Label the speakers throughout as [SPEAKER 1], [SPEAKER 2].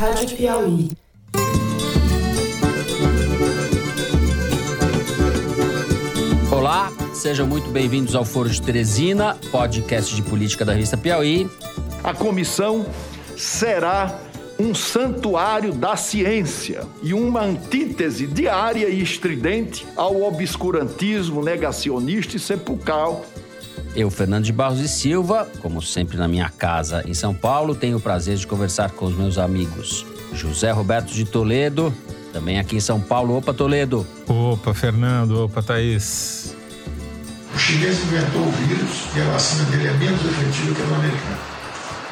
[SPEAKER 1] Rádio Piauí.
[SPEAKER 2] Olá, sejam muito bem-vindos ao Foro de Teresina, podcast de política da revista Piauí.
[SPEAKER 3] A comissão será um santuário da ciência e uma antítese diária e estridente ao obscurantismo negacionista e sepulcral.
[SPEAKER 2] Eu, Fernando de Barros e Silva, como sempre na minha casa em São Paulo, tenho o prazer de conversar com os meus amigos José Roberto de Toledo, também aqui em São Paulo. Opa, Toledo.
[SPEAKER 4] Opa, Fernando. Opa, Thaís.
[SPEAKER 5] O chinês inventou o vírus e a vacina dele é menos efetiva que a do americano.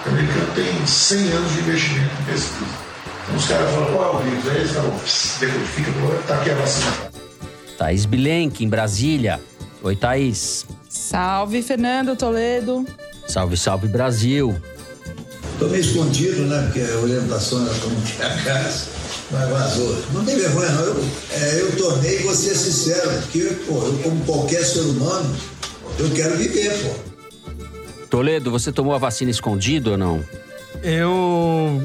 [SPEAKER 5] O americano tem 100 anos de investimento em pesquisa. Então os caras falam, qual é o vírus? Aí eles falam, decodifica, tá aqui a vacina.
[SPEAKER 2] Thaís Bilenque, em Brasília. Oi, Thaís.
[SPEAKER 6] Salve, Fernando Toledo.
[SPEAKER 2] Salve, salve, Brasil.
[SPEAKER 7] Tô meio escondido, né? Porque a orientação era como tinha casa. Mas vazou. Não tem vergonha, não. Eu, é, eu tornei você sincero, porque, pô, eu, como qualquer ser humano, eu quero viver, pô.
[SPEAKER 2] Toledo, você tomou a vacina escondido ou não?
[SPEAKER 4] Eu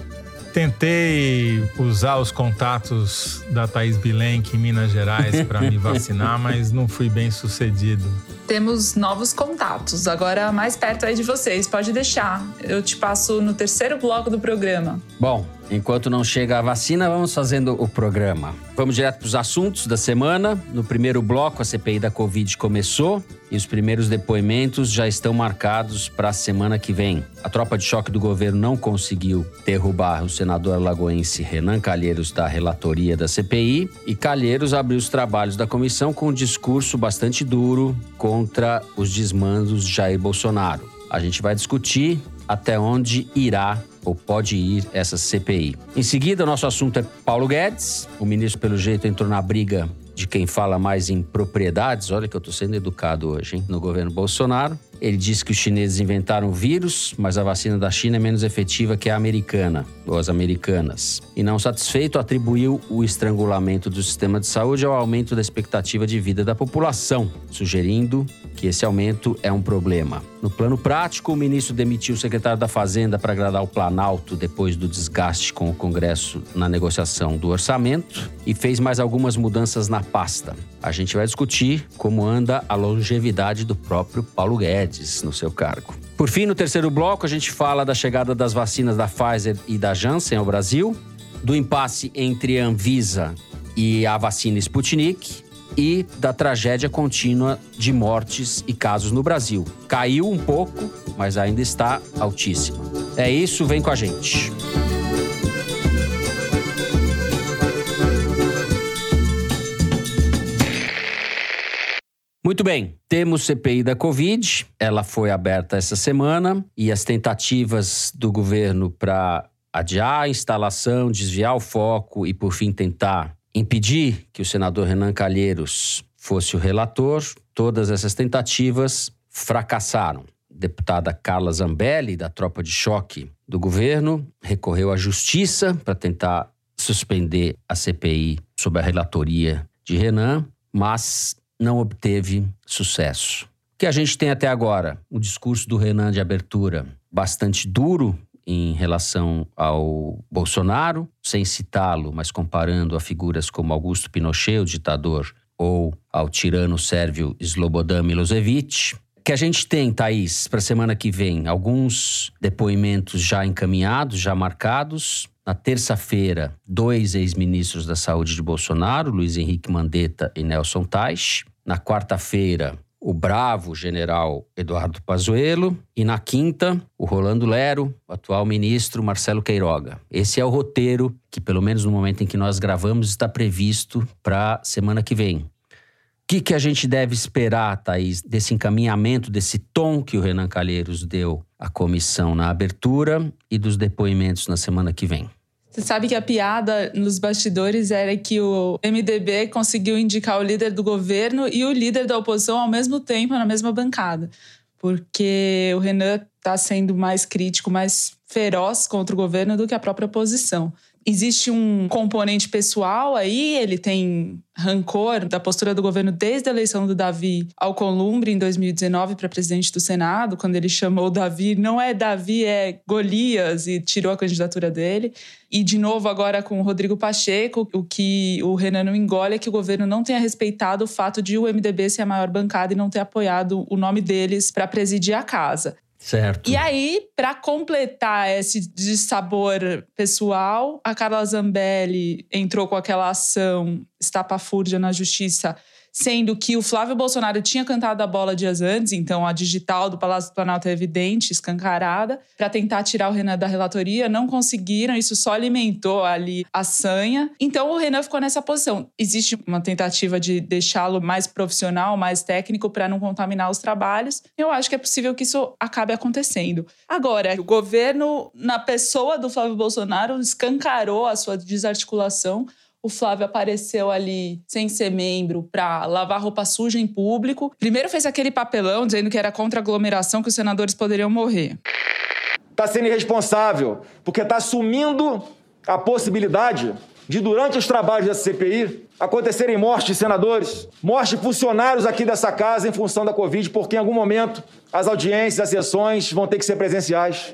[SPEAKER 4] tentei usar os contatos da Thaís Bilenque em Minas Gerais para me vacinar, mas não fui bem sucedido.
[SPEAKER 6] Temos novos contatos, agora mais perto aí de vocês. Pode deixar. Eu te passo no terceiro bloco do programa.
[SPEAKER 2] Bom, enquanto não chega a vacina, vamos fazendo o programa. Vamos direto para os assuntos da semana. No primeiro bloco, a CPI da Covid começou e os primeiros depoimentos já estão marcados para a semana que vem. A tropa de choque do governo não conseguiu derrubar o senador alagoense Renan Calheiros da relatoria da CPI e Calheiros abriu os trabalhos da comissão com um discurso bastante duro contra os desmandos de Jair Bolsonaro. A gente vai discutir até onde irá ou pode ir essa CPI. Em seguida, o nosso assunto é Paulo Guedes. O ministro, pelo jeito, entrou na briga de quem fala mais em propriedades. Olha que eu estou sendo educado hoje, hein? No governo Bolsonaro. Ele disse que os chineses inventaram o vírus, mas a vacina da China é menos efetiva que a americana, as americanas. E não satisfeito, atribuiu o estrangulamento do sistema de saúde ao aumento da expectativa de vida da população, sugerindo que esse aumento é um problema. No plano prático, o ministro demitiu o secretário da Fazenda para agradar o Planalto depois do desgaste com o Congresso na negociação do orçamento e fez mais algumas mudanças na pasta. A gente vai discutir como anda a longevidade do próprio Paulo Guedes no seu cargo. Por fim, no terceiro bloco, a gente fala da chegada das vacinas da Pfizer e da Janssen ao Brasil, do impasse entre a Anvisa e a vacina Sputnik e da tragédia contínua de mortes e casos no Brasil. Caiu um pouco, mas ainda está altíssima. É isso, vem com a gente. Muito bem, temos CPI da Covid, ela foi aberta essa semana e as tentativas do governo para adiar a instalação, desviar o foco e, por fim, tentar impedir que o senador Renan Calheiros fosse o relator, todas essas tentativas fracassaram. deputada Carla Zambelli, da tropa de choque do governo, recorreu à justiça para tentar suspender a CPI sob a relatoria de Renan, mas não obteve sucesso. O que a gente tem até agora? O discurso do Renan de abertura bastante duro em relação ao Bolsonaro, sem citá-lo, mas comparando a figuras como Augusto Pinochet, o ditador, ou ao tirano sérvio Slobodan Milosevic. Que a gente tem, Thaís, para a semana que vem, alguns depoimentos já encaminhados, já marcados. Na terça-feira, dois ex-ministros da Saúde de Bolsonaro, Luiz Henrique Mandetta e Nelson Teich. Na quarta-feira, o bravo general Eduardo Pazuello e na quinta, o Rolando Lero, o atual ministro Marcelo Queiroga. Esse é o roteiro que, pelo menos no momento em que nós gravamos, está previsto para semana que vem. O que, que a gente deve esperar, Thaís, desse encaminhamento, desse tom que o Renan Calheiros deu à comissão na abertura e dos depoimentos na semana que vem?
[SPEAKER 6] Você sabe que a piada nos bastidores era que o MDB conseguiu indicar o líder do governo e o líder da oposição ao mesmo tempo na mesma bancada. Porque o Renan está sendo mais crítico, mais feroz contra o governo do que a própria oposição existe um componente pessoal aí, ele tem rancor da postura do governo desde a eleição do Davi Alcolumbre em 2019 para presidente do Senado, quando ele chamou o Davi, não é Davi, é Golias, e tirou a candidatura dele. E, de novo, agora com o Rodrigo Pacheco, o que o Renan não engole é que o governo não tenha respeitado o fato de o MDB ser a maior bancada e não ter apoiado o nome deles para presidir a casa.
[SPEAKER 2] Certo.
[SPEAKER 6] E aí, para completar esse dissabor pessoal, a Carla Zambelli entrou com aquela ação estapafúrdia na justiça sendo que o Flávio Bolsonaro tinha cantado a bola dias antes, então a digital do Palácio do Planalto é evidente, escancarada, para tentar tirar o Renan da relatoria, não conseguiram, isso só alimentou ali a sanha. Então o Renan ficou nessa posição. Existe uma tentativa de deixá-lo mais profissional, mais técnico para não contaminar os trabalhos. Eu acho que é possível que isso acabe acontecendo. Agora, o governo, na pessoa do Flávio Bolsonaro, escancarou a sua desarticulação o Flávio apareceu ali sem ser membro para lavar roupa suja em público. Primeiro fez aquele papelão dizendo que era contra aglomeração, que os senadores poderiam morrer.
[SPEAKER 1] Está sendo irresponsável, porque está assumindo a possibilidade de, durante os trabalhos da CPI, acontecerem mortes de senadores, mortes de funcionários aqui dessa casa em função da Covid, porque em algum momento as audiências, as sessões vão ter que ser presenciais.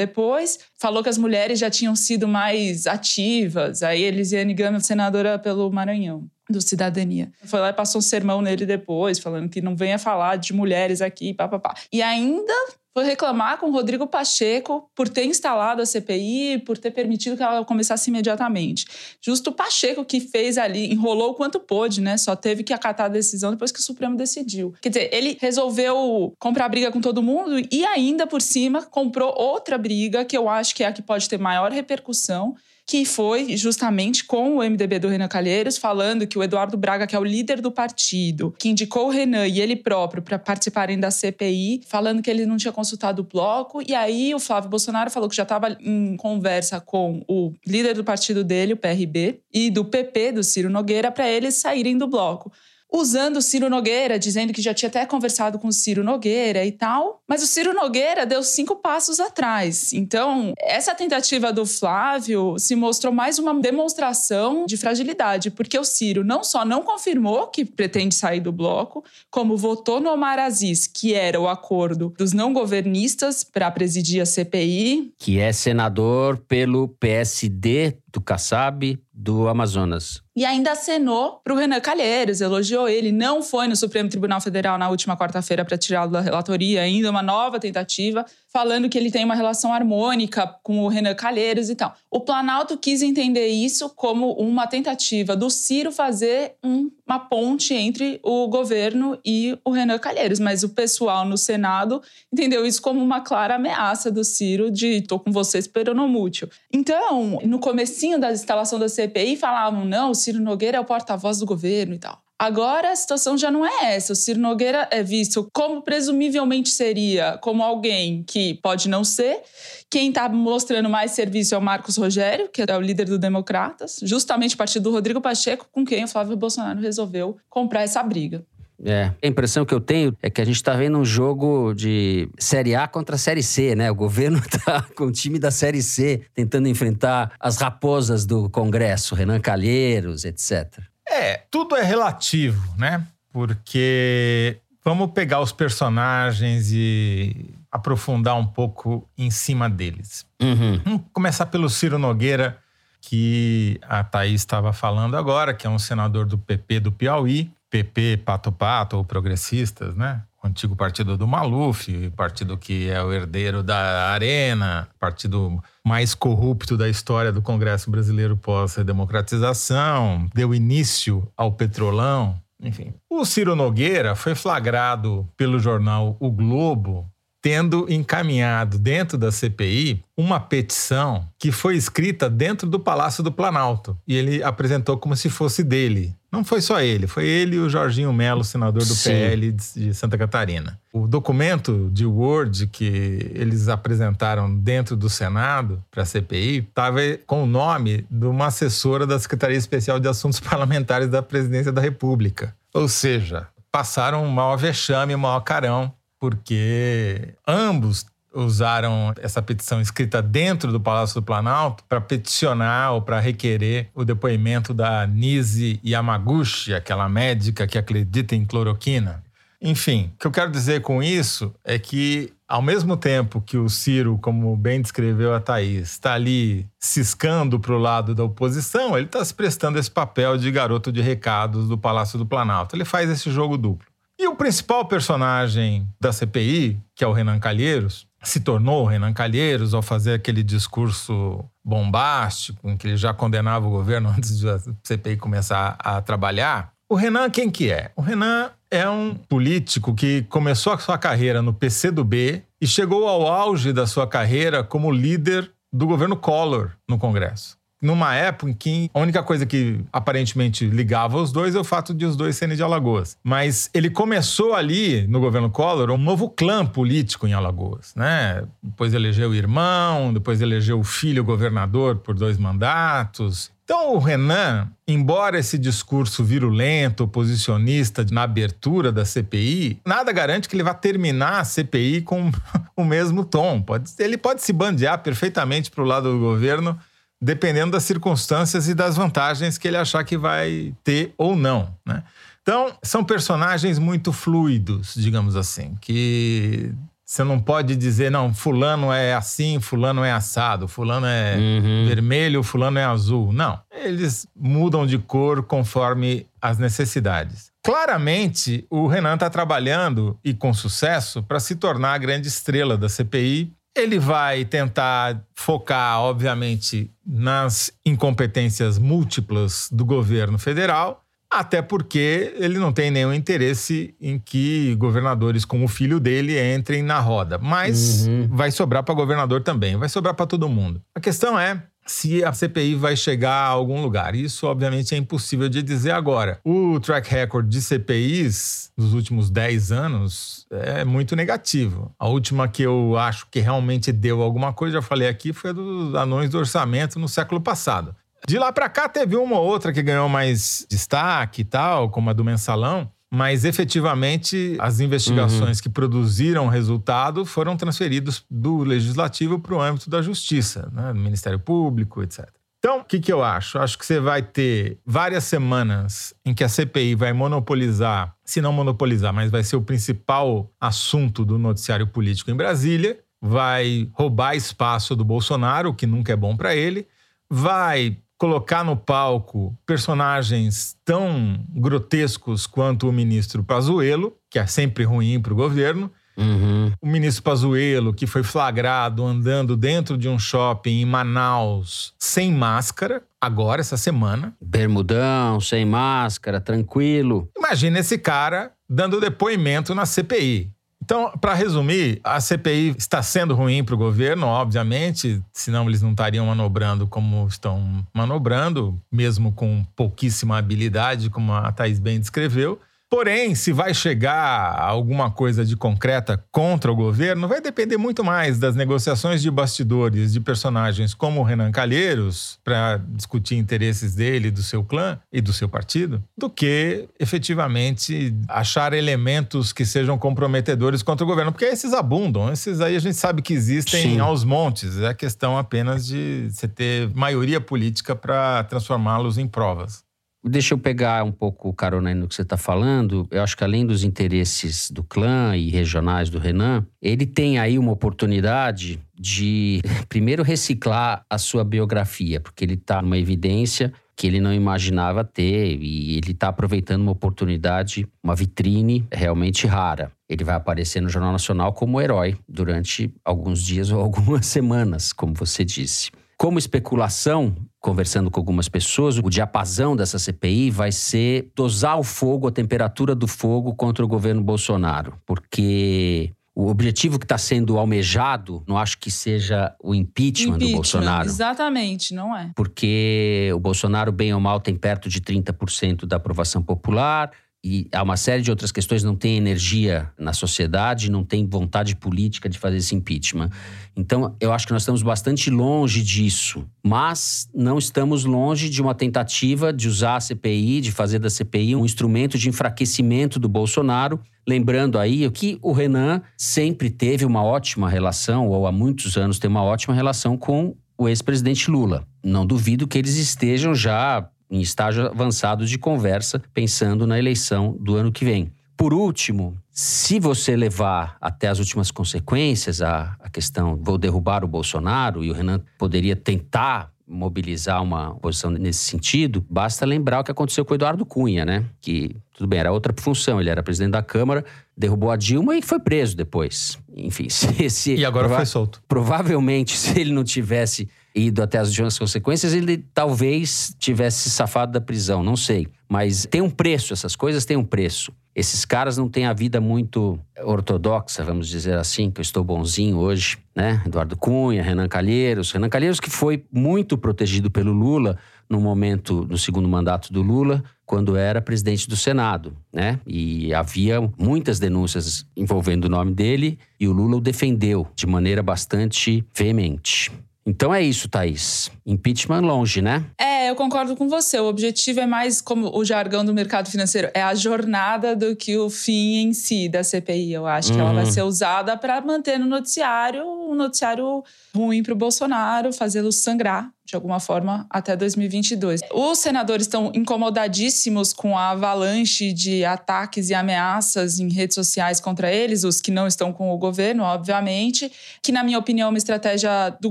[SPEAKER 6] Depois, falou que as mulheres já tinham sido mais ativas. Aí, Elisiane Gama, senadora pelo Maranhão, do Cidadania. Foi lá e passou um sermão nele depois, falando que não venha falar de mulheres aqui, papapá. E ainda foi reclamar com o Rodrigo Pacheco por ter instalado a CPI, por ter permitido que ela começasse imediatamente. Justo o Pacheco que fez ali, enrolou o quanto pôde, né? Só teve que acatar a decisão depois que o Supremo decidiu. Quer dizer, ele resolveu comprar briga com todo mundo e ainda por cima comprou outra briga que eu acho que é a que pode ter maior repercussão, que foi justamente com o MDB do Renan Calheiros, falando que o Eduardo Braga, que é o líder do partido, que indicou o Renan e ele próprio para participarem da CPI, falando que ele não tinha consultado o bloco. E aí o Flávio Bolsonaro falou que já estava em conversa com o líder do partido dele, o PRB, e do PP, do Ciro Nogueira, para eles saírem do bloco usando o Ciro Nogueira, dizendo que já tinha até conversado com o Ciro Nogueira e tal. Mas o Ciro Nogueira deu cinco passos atrás. Então, essa tentativa do Flávio se mostrou mais uma demonstração de fragilidade, porque o Ciro não só não confirmou que pretende sair do bloco, como votou no Omar Aziz, que era o acordo dos não governistas para presidir a CPI.
[SPEAKER 2] Que é senador pelo PSD do Kassab, do Amazonas.
[SPEAKER 6] E ainda acenou para o Renan Calheiros, elogiou ele. Não foi no Supremo Tribunal Federal na última quarta-feira para tirá-lo da relatoria, ainda uma nova tentativa, falando que ele tem uma relação harmônica com o Renan Calheiros e tal. O Planalto quis entender isso como uma tentativa do Ciro fazer um, uma ponte entre o governo e o Renan Calheiros, mas o pessoal no Senado entendeu isso como uma clara ameaça do Ciro de tô com vocês peronomútil. Então, no comecinho da instalação da CPI, falavam, não, o Ciro Nogueira é o porta-voz do governo e tal. Agora a situação já não é essa. O Ciro Nogueira é visto como presumivelmente seria, como alguém que pode não ser. Quem está mostrando mais serviço é o Marcos Rogério, que é o líder do Democratas, justamente a partir do Rodrigo Pacheco, com quem o Flávio Bolsonaro resolveu comprar essa briga.
[SPEAKER 2] É. A impressão que eu tenho é que a gente está vendo um jogo de Série A contra Série C, né? O governo está com o time da Série C tentando enfrentar as raposas do Congresso, Renan Calheiros, etc.
[SPEAKER 4] É, tudo é relativo, né? Porque vamos pegar os personagens e aprofundar um pouco em cima deles.
[SPEAKER 2] Uhum.
[SPEAKER 4] Vamos começar pelo Ciro Nogueira, que a Thaís estava falando agora, que é um senador do PP do Piauí, PP Pato Pato, ou progressistas, né? O antigo partido do Maluf, partido que é o herdeiro da Arena, partido mais corrupto da história do Congresso Brasileiro pós-democratização, deu início ao Petrolão, enfim. O Ciro Nogueira foi flagrado pelo jornal O Globo tendo encaminhado dentro da CPI uma petição que foi escrita dentro do Palácio do Planalto. E ele apresentou como se fosse dele. Não foi só ele, foi ele e o Jorginho Melo, senador do Sim. PL de Santa Catarina. O documento de Word que eles apresentaram dentro do Senado para a CPI estava com o nome de uma assessora da Secretaria Especial de Assuntos Parlamentares da Presidência da República. Ou seja, passaram um mau vexame, um mau carão porque ambos usaram essa petição escrita dentro do Palácio do Planalto para peticionar ou para requerer o depoimento da Nise Yamaguchi, aquela médica que acredita em cloroquina. Enfim, o que eu quero dizer com isso é que, ao mesmo tempo que o Ciro, como bem descreveu a Thaís, está ali ciscando para o lado da oposição, ele está se prestando esse papel de garoto de recados do Palácio do Planalto. Ele faz esse jogo duplo. E o principal personagem da CPI, que é o Renan Calheiros, se tornou Renan Calheiros ao fazer aquele discurso bombástico em que ele já condenava o governo antes da CPI começar a trabalhar. O Renan quem que é? O Renan é um político que começou a sua carreira no PCdoB e chegou ao auge da sua carreira como líder do governo Collor no Congresso numa época em que a única coisa que aparentemente ligava os dois é o fato de os dois serem de Alagoas. Mas ele começou ali, no governo Collor, um novo clã político em Alagoas, né? Depois elegeu o irmão, depois elegeu o filho governador por dois mandatos. Então, o Renan, embora esse discurso virulento, oposicionista na abertura da CPI, nada garante que ele vá terminar a CPI com o mesmo tom. Pode, ele pode se bandear perfeitamente para o lado do governo dependendo das circunstâncias e das vantagens que ele achar que vai ter ou não, né? Então, são personagens muito fluidos, digamos assim, que você não pode dizer, não, fulano é assim, fulano é assado, fulano é uhum. vermelho, fulano é azul. Não, eles mudam de cor conforme as necessidades. Claramente, o Renan está trabalhando, e com sucesso, para se tornar a grande estrela da CPI ele vai tentar focar, obviamente, nas incompetências múltiplas do governo federal, até porque ele não tem nenhum interesse em que governadores como o filho dele entrem na roda. Mas uhum. vai sobrar para governador também, vai sobrar para todo mundo. A questão é se a CPI vai chegar a algum lugar. Isso, obviamente, é impossível de dizer agora. O track record de CPIs dos últimos 10 anos é muito negativo. A última que eu acho que realmente deu alguma coisa, já falei aqui, foi a dos anões do orçamento no século passado. De lá para cá teve uma ou outra que ganhou mais destaque e tal, como a do mensalão, mas efetivamente as investigações uhum. que produziram resultado foram transferidas do legislativo para o âmbito da justiça, né? do Ministério Público, etc. Então, o que, que eu acho? Acho que você vai ter várias semanas em que a CPI vai monopolizar, se não monopolizar, mas vai ser o principal assunto do noticiário político em Brasília, vai roubar espaço do Bolsonaro, o que nunca é bom para ele, vai colocar no palco personagens tão grotescos quanto o ministro Pazuello, que é sempre ruim para o governo, Uhum. O ministro Pazuello, que foi flagrado andando dentro de um shopping em Manaus sem máscara, agora, essa semana.
[SPEAKER 2] Bermudão, sem máscara, tranquilo.
[SPEAKER 4] Imagina esse cara dando depoimento na CPI. Então, para resumir, a CPI está sendo ruim para o governo, obviamente, senão eles não estariam manobrando como estão manobrando, mesmo com pouquíssima habilidade, como a Thais bem descreveu. Porém, se vai chegar alguma coisa de concreta contra o governo, vai depender muito mais das negociações de bastidores de personagens como o Renan Calheiros, para discutir interesses dele, do seu clã e do seu partido, do que efetivamente achar elementos que sejam comprometedores contra o governo. Porque esses abundam, esses aí a gente sabe que existem Sim. aos montes. É questão apenas de você ter maioria política para transformá-los em provas.
[SPEAKER 2] Deixa eu pegar um pouco carona no que você está falando. Eu acho que além dos interesses do clã e regionais do Renan, ele tem aí uma oportunidade de, primeiro, reciclar a sua biografia, porque ele está numa evidência que ele não imaginava ter e ele está aproveitando uma oportunidade, uma vitrine realmente rara. Ele vai aparecer no Jornal Nacional como herói durante alguns dias ou algumas semanas, como você disse. Como especulação, conversando com algumas pessoas, o diapasão dessa CPI vai ser dosar o fogo, a temperatura do fogo contra o governo Bolsonaro. Porque o objetivo que está sendo almejado, não acho que seja o impeachment, impeachment, do Bolsonaro.
[SPEAKER 6] Exatamente, não é.
[SPEAKER 2] Porque o Bolsonaro, bem ou mal, tem perto de 30% da aprovação popular e há uma série de outras questões, não tem energia na sociedade, não tem vontade política de fazer esse impeachment. Então, eu acho que nós estamos bastante longe disso, mas não estamos longe de uma tentativa de usar a CPI, de fazer da CPI um instrumento de enfraquecimento do Bolsonaro. Lembrando aí que o Renan sempre teve uma ótima relação, ou há muitos anos tem uma ótima relação com o ex-presidente Lula. Não duvido que eles estejam já em estágio avançado de conversa, pensando na eleição do ano que vem. Por último, se você levar até as últimas consequências a, a questão vou derrubar o Bolsonaro e o Renan poderia tentar mobilizar uma posição nesse sentido, basta lembrar o que aconteceu com o Eduardo Cunha, né? Que, tudo bem, era outra função, ele era presidente da Câmara, derrubou a Dilma e foi preso depois. Enfim, se, se
[SPEAKER 4] E agora foi solto.
[SPEAKER 2] Provavelmente, se ele não tivesse ido até as últimas consequências, ele talvez tivesse se safado da prisão, não sei. Mas tem um preço, essas coisas têm um preço. Esses caras não têm a vida muito ortodoxa, vamos dizer assim, que eu estou bonzinho hoje, né? Eduardo Cunha, Renan Calheiros. Renan Calheiros que foi muito protegido pelo Lula no momento, no segundo mandato do Lula, quando era presidente do Senado, né? E havia muitas denúncias envolvendo o nome dele e o Lula o defendeu de maneira bastante veemente. Então é isso, Thaís. Impeachment longe, né?
[SPEAKER 6] É, eu concordo com você. O objetivo é mais, como o jargão do mercado financeiro, é a jornada do que o fim em si da CPI. Eu acho que ela vai ser usada para manter no noticiário um noticiário ruim para o Bolsonaro, fazê-lo sangrar de alguma forma até 2022. Os senadores estão incomodadíssimos com a avalanche de ataques e ameaças em redes sociais contra eles, os que não estão com o governo, obviamente, que na minha opinião é uma estratégia do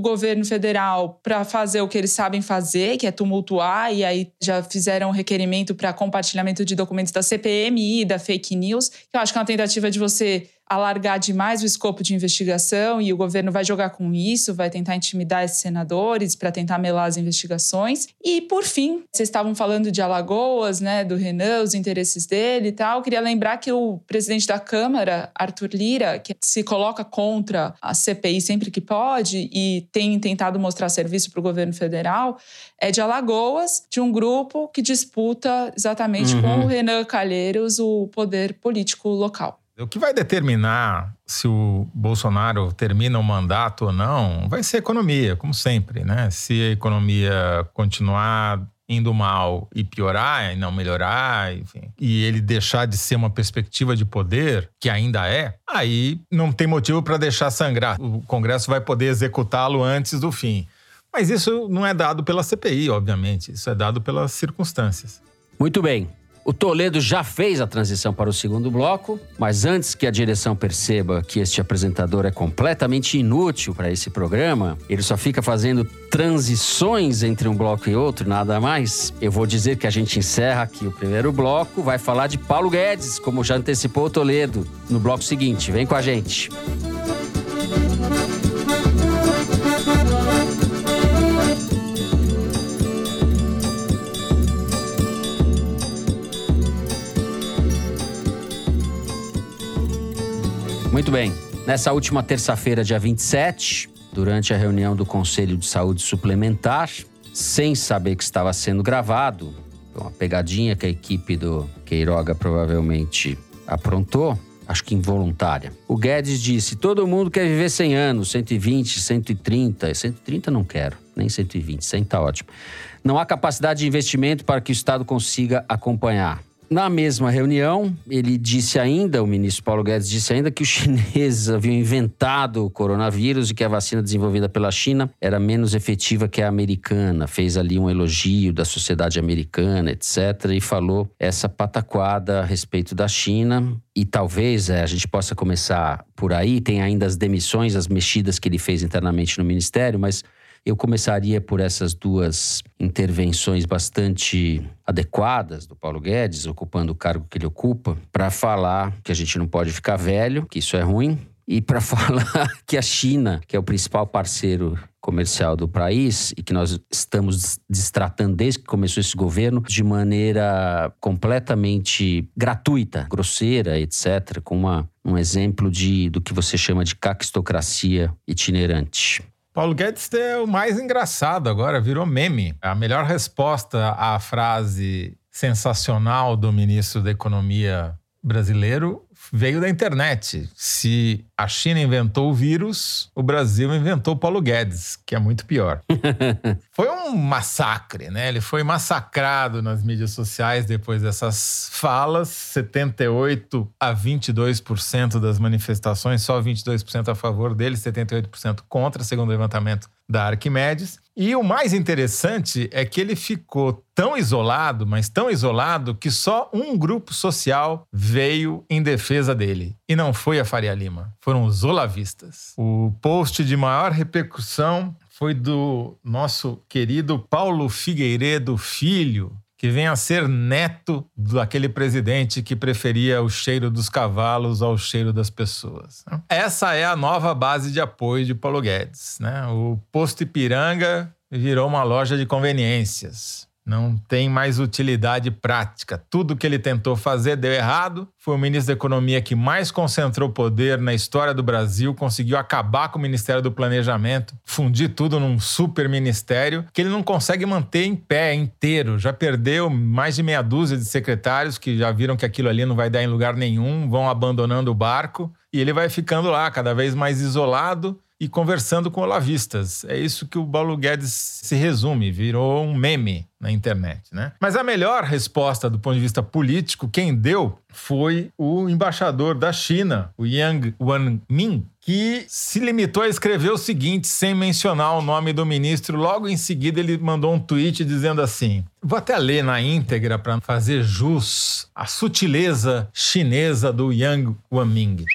[SPEAKER 6] governo federal para fazer o que eles sabem fazer, que é tumultuar e aí já fizeram requerimento para compartilhamento de documentos da CPMI, da fake news, que eu acho que é uma tentativa de você alargar demais o escopo de investigação e o governo vai jogar com isso, vai tentar intimidar esses senadores para tentar melar as investigações. E por fim, vocês estavam falando de Alagoas, né, do Renan, os interesses dele e tal. Eu queria lembrar que o presidente da Câmara, Arthur Lira, que se coloca contra a CPI sempre que pode e tem tentado mostrar serviço para o governo federal, é de Alagoas, de um grupo que disputa exatamente uhum. com o Renan Calheiros o poder político local.
[SPEAKER 4] O que vai determinar se o Bolsonaro termina o mandato ou não vai ser a economia, como sempre, né? Se a economia continuar indo mal e piorar e não melhorar, enfim, e ele deixar de ser uma perspectiva de poder, que ainda é, aí não tem motivo para deixar sangrar. O Congresso vai poder executá-lo antes do fim. Mas isso não é dado pela CPI, obviamente, isso é dado pelas circunstâncias.
[SPEAKER 2] Muito bem. O Toledo já fez a transição para o segundo bloco, mas antes que a direção perceba que este apresentador é completamente inútil para esse programa, ele só fica fazendo transições entre um bloco e outro, nada mais. Eu vou dizer que a gente encerra aqui o primeiro bloco, vai falar de Paulo Guedes, como já antecipou o Toledo no bloco seguinte. Vem com a gente. Muito bem. Nessa última terça-feira, dia 27, durante a reunião do Conselho de Saúde Suplementar, sem saber que estava sendo gravado, uma pegadinha que a equipe do Queiroga provavelmente aprontou, acho que involuntária. O Guedes disse: todo mundo quer viver 100 anos, 120, 130. 130 não quero, nem 120, 100 tá ótimo. Não há capacidade de investimento para que o Estado consiga acompanhar. Na mesma reunião, ele disse ainda, o ministro Paulo Guedes disse ainda que os chineses haviam inventado o coronavírus e que a vacina desenvolvida pela China era menos efetiva que a americana. Fez ali um elogio da sociedade americana, etc. E falou essa pataquada a respeito da China. E talvez é, a gente possa começar por aí. Tem ainda as demissões, as mexidas que ele fez internamente no ministério, mas eu começaria por essas duas intervenções bastante adequadas do Paulo Guedes, ocupando o cargo que ele ocupa, para falar que a gente não pode ficar velho, que isso é ruim, e para falar que a China, que é o principal parceiro comercial do país e que nós estamos destratando desde que começou esse governo de maneira completamente gratuita, grosseira, etc., com uma, um exemplo de, do que você chama de caquistocracia itinerante.
[SPEAKER 4] Paulo Guedes é o mais engraçado agora, virou meme. A melhor resposta à frase sensacional do ministro da Economia brasileiro veio da internet. Se a China inventou o vírus, o Brasil inventou Paulo Guedes, que é muito pior. foi um massacre, né? Ele foi massacrado nas mídias sociais depois dessas falas. 78 a 22% das manifestações, só 22% a favor dele, 78% contra, segundo o levantamento da Arquimedes. E o mais interessante é que ele ficou tão isolado, mas tão isolado, que só um grupo social veio em defesa dele. E não foi a Faria Lima, foram os olavistas. O post de maior repercussão foi do nosso querido Paulo Figueiredo Filho, que vem a ser neto daquele presidente que preferia o cheiro dos cavalos ao cheiro das pessoas. Essa é a nova base de apoio de Paulo Guedes. Né? O posto Ipiranga virou uma loja de conveniências não tem mais utilidade prática. Tudo que ele tentou fazer deu errado. Foi o ministro da Economia que mais concentrou poder na história do Brasil, conseguiu acabar com o Ministério do Planejamento, fundir tudo num super ministério que ele não consegue manter em pé inteiro. Já perdeu mais de meia dúzia de secretários que já viram que aquilo ali não vai dar em lugar nenhum, vão abandonando o barco e ele vai ficando lá cada vez mais isolado e conversando com olavistas. É isso que o Paulo Guedes se resume, virou um meme na internet, né? Mas a melhor resposta do ponto de vista político, quem deu foi o embaixador da China, o Yang Wanmin, que se limitou a escrever o seguinte, sem mencionar o nome do ministro. Logo em seguida, ele mandou um tweet dizendo assim: Vou até ler na íntegra para fazer jus à sutileza chinesa do Yang Wanming.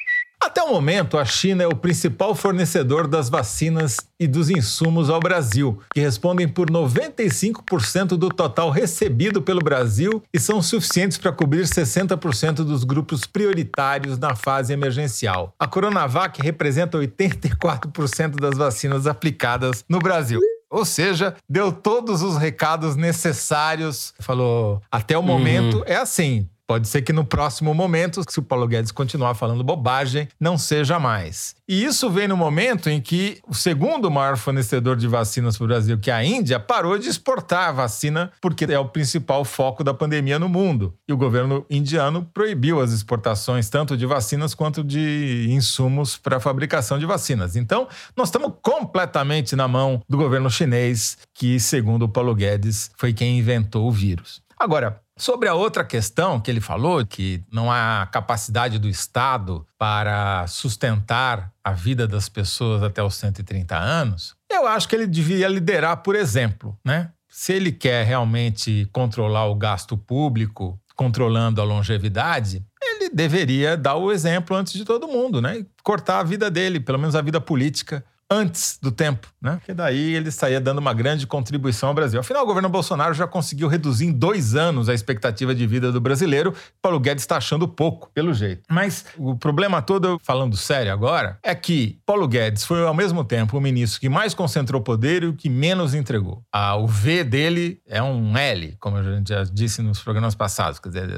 [SPEAKER 4] Até o momento, a China é o principal fornecedor das vacinas e dos insumos ao Brasil, que respondem por 95% do total recebido pelo Brasil e são suficientes para cobrir 60% dos grupos prioritários na fase emergencial. A Coronavac representa 84% das vacinas aplicadas no Brasil. Ou seja, deu todos os recados necessários. Falou, até o momento uhum. é assim. Pode ser que no próximo momento, se o Paulo Guedes continuar falando bobagem, não seja mais. E isso vem no momento em que o segundo maior fornecedor de vacinas para o Brasil, que é a Índia, parou de exportar a vacina porque é o principal foco da pandemia no mundo. E o governo indiano proibiu as exportações tanto de vacinas quanto de insumos para a fabricação de vacinas. Então, nós estamos completamente na mão do governo chinês, que, segundo o Paulo Guedes, foi quem inventou o vírus. Agora, Sobre a outra questão que ele falou, que não há capacidade do Estado para sustentar a vida das pessoas até os 130 anos, eu acho que ele devia liderar por exemplo, né? Se ele quer realmente controlar o gasto público, controlando a longevidade, ele deveria dar o exemplo antes de todo mundo, né? E cortar a vida dele, pelo menos a vida política, antes do tempo, né? Porque daí ele estaria dando uma grande contribuição ao Brasil. Afinal, o governo Bolsonaro já conseguiu reduzir em dois anos a expectativa de vida do brasileiro. Paulo Guedes está achando pouco, pelo jeito. Mas o problema todo, falando sério agora, é que Paulo Guedes foi ao mesmo tempo o ministro que mais concentrou poder e o que menos entregou. Ah, o V dele é um L, como a gente já disse nos programas passados. Quer dizer,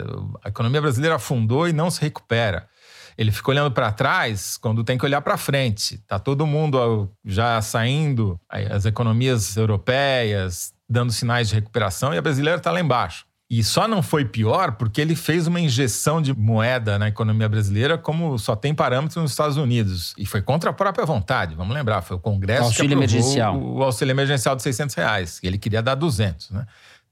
[SPEAKER 4] a economia brasileira afundou e não se recupera. Ele fica olhando para trás quando tem que olhar para frente. Tá todo mundo já saindo, as economias europeias dando sinais de recuperação e a brasileira está lá embaixo. E só não foi pior porque ele fez uma injeção de moeda na economia brasileira, como só tem parâmetros nos Estados Unidos. E foi contra a própria vontade, vamos lembrar. Foi o Congresso
[SPEAKER 2] auxílio que emergencial.
[SPEAKER 4] o auxílio emergencial de 600 reais. Ele queria dar 200, né?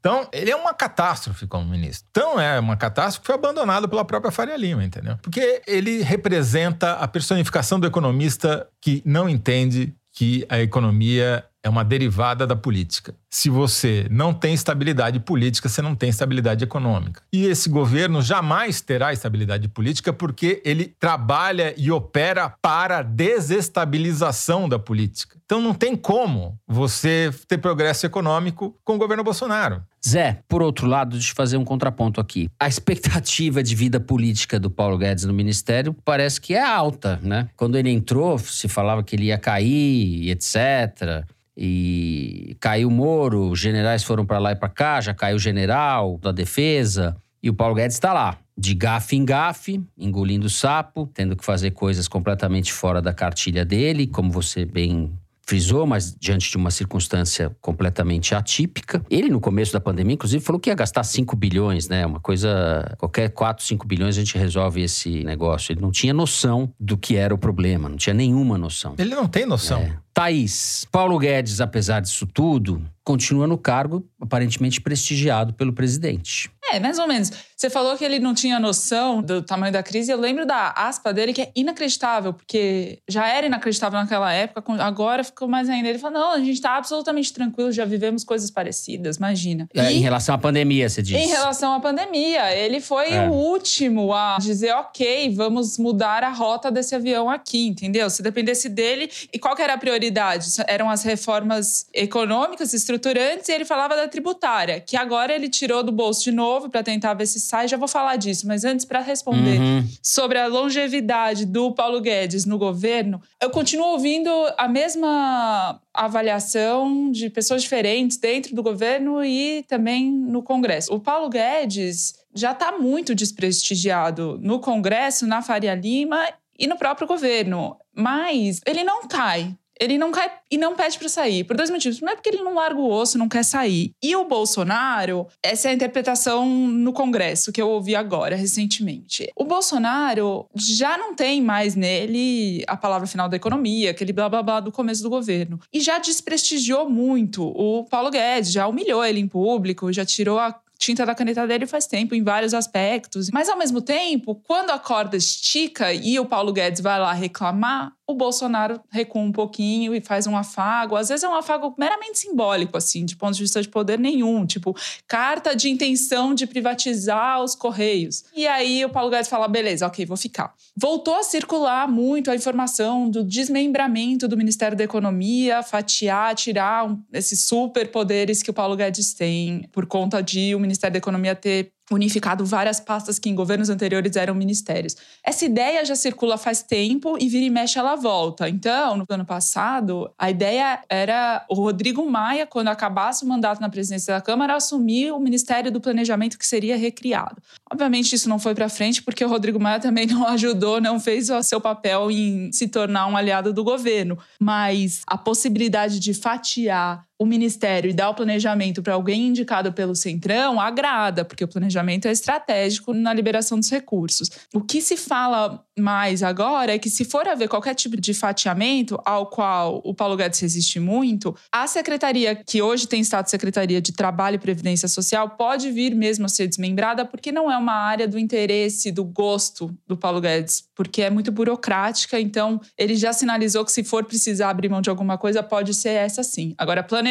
[SPEAKER 4] Então, ele é uma catástrofe como ministro. Então, é uma catástrofe que foi abandonado pela própria Faria Lima, entendeu? Porque ele representa a personificação do economista que não entende que a economia é uma derivada da política. Se você não tem estabilidade política, você não tem estabilidade econômica. E esse governo jamais terá estabilidade política porque ele trabalha e opera para a desestabilização da política. Então não tem como você ter progresso econômico com o governo Bolsonaro.
[SPEAKER 2] Zé, por outro lado, deixa eu fazer um contraponto aqui. A expectativa de vida política do Paulo Guedes no ministério parece que é alta, né? Quando ele entrou, se falava que ele ia cair, etc e caiu Moro, os generais foram para lá e para cá, já caiu o general da defesa, e o Paulo Guedes está lá, de gafe em gafe, engolindo sapo, tendo que fazer coisas completamente fora da cartilha dele, como você bem frisou, mas diante de uma circunstância completamente atípica. Ele, no começo da pandemia, inclusive, falou que ia gastar 5 bilhões, né? Uma coisa. Qualquer 4, 5 bilhões a gente resolve esse negócio. Ele não tinha noção do que era o problema, não tinha nenhuma noção.
[SPEAKER 4] Ele não tem noção.
[SPEAKER 2] É. Thaís, Paulo Guedes, apesar disso tudo, continua no cargo aparentemente prestigiado pelo presidente.
[SPEAKER 6] É, mais ou menos. Você falou que ele não tinha noção do tamanho da crise. Eu lembro da aspa dele que é inacreditável, porque já era inacreditável naquela época, agora ficou mais ainda. Ele falou: não, a gente está absolutamente tranquilo, já vivemos coisas parecidas, imagina.
[SPEAKER 2] É,
[SPEAKER 6] E-
[SPEAKER 2] em relação à pandemia, você disse.
[SPEAKER 6] em relação à pandemia, ele foi
[SPEAKER 2] É.
[SPEAKER 6] o último a dizer, ok, vamos mudar a rota desse avião aqui, entendeu? Se dependesse dele. E qual que era a prioridade? Eram as reformas econômicas, estruturantes, e ele falava da tributária, que agora ele tirou do bolso de novo para tentar ver se sai. Já vou falar disso, mas antes, para responder
[SPEAKER 2] Uhum.
[SPEAKER 6] sobre a longevidade do Paulo Guedes no governo, eu continuo ouvindo a mesma avaliação de pessoas diferentes dentro do governo e também no Congresso. O Paulo Guedes já está muito desprestigiado no Congresso, na Faria Lima e no próprio governo, mas ele não cai. Ele não cai e não pede para sair, por dois motivos. Primeiro, porque ele não larga o osso, não quer sair. E o Bolsonaro, essa é a interpretação no Congresso que eu ouvi agora, recentemente. O Bolsonaro já não tem mais nele a palavra final da economia, aquele blá blá blá do começo do governo. E já desprestigiou muito o Paulo Guedes, já humilhou ele em público, já tirou a tinta da caneta dele faz tempo, em vários aspectos. Mas, ao mesmo tempo, quando a corda estica e o Paulo Guedes vai lá reclamar, o Bolsonaro recua um pouquinho e faz um afago. Às vezes é um afago meramente simbólico, assim, de ponto de vista de poder nenhum. Tipo, carta de intenção de privatizar os Correios. E aí o Paulo Guedes fala, beleza, ok, vou ficar. Voltou a circular muito a informação do desmembramento do Ministério da Economia, fatiar, tirar um, esses superpoderes que o Paulo Guedes tem por conta de o Ministério da Economia ter unificado várias pastas que em governos anteriores eram ministérios. Essa ideia já circula faz tempo e vira e mexe ela volta. Então, no ano passado, a ideia era o Rodrigo Maia, quando acabasse o mandato na presidência da Câmara, assumir o Ministério do Planejamento que seria recriado. Obviamente isso não foi para frente porque o Rodrigo Maia também não ajudou, não fez o seu papel em se tornar um aliado do governo, mas a possibilidade de fatiar o ministério e dar o planejamento para alguém indicado pelo Centrão agrada, porque o planejamento é estratégico na liberação dos recursos. O que se fala mais agora é que, se for haver qualquer tipo de fatiamento, ao qual o Paulo Guedes resiste muito, a secretaria, que hoje tem status Secretaria de Trabalho e Previdência Social, pode vir mesmo a ser desmembrada, porque não é uma área do interesse, do gosto do Paulo Guedes, porque é muito burocrática. Então, ele já sinalizou que, se for precisar abrir mão de alguma coisa, pode ser essa sim. Agora, planejamento,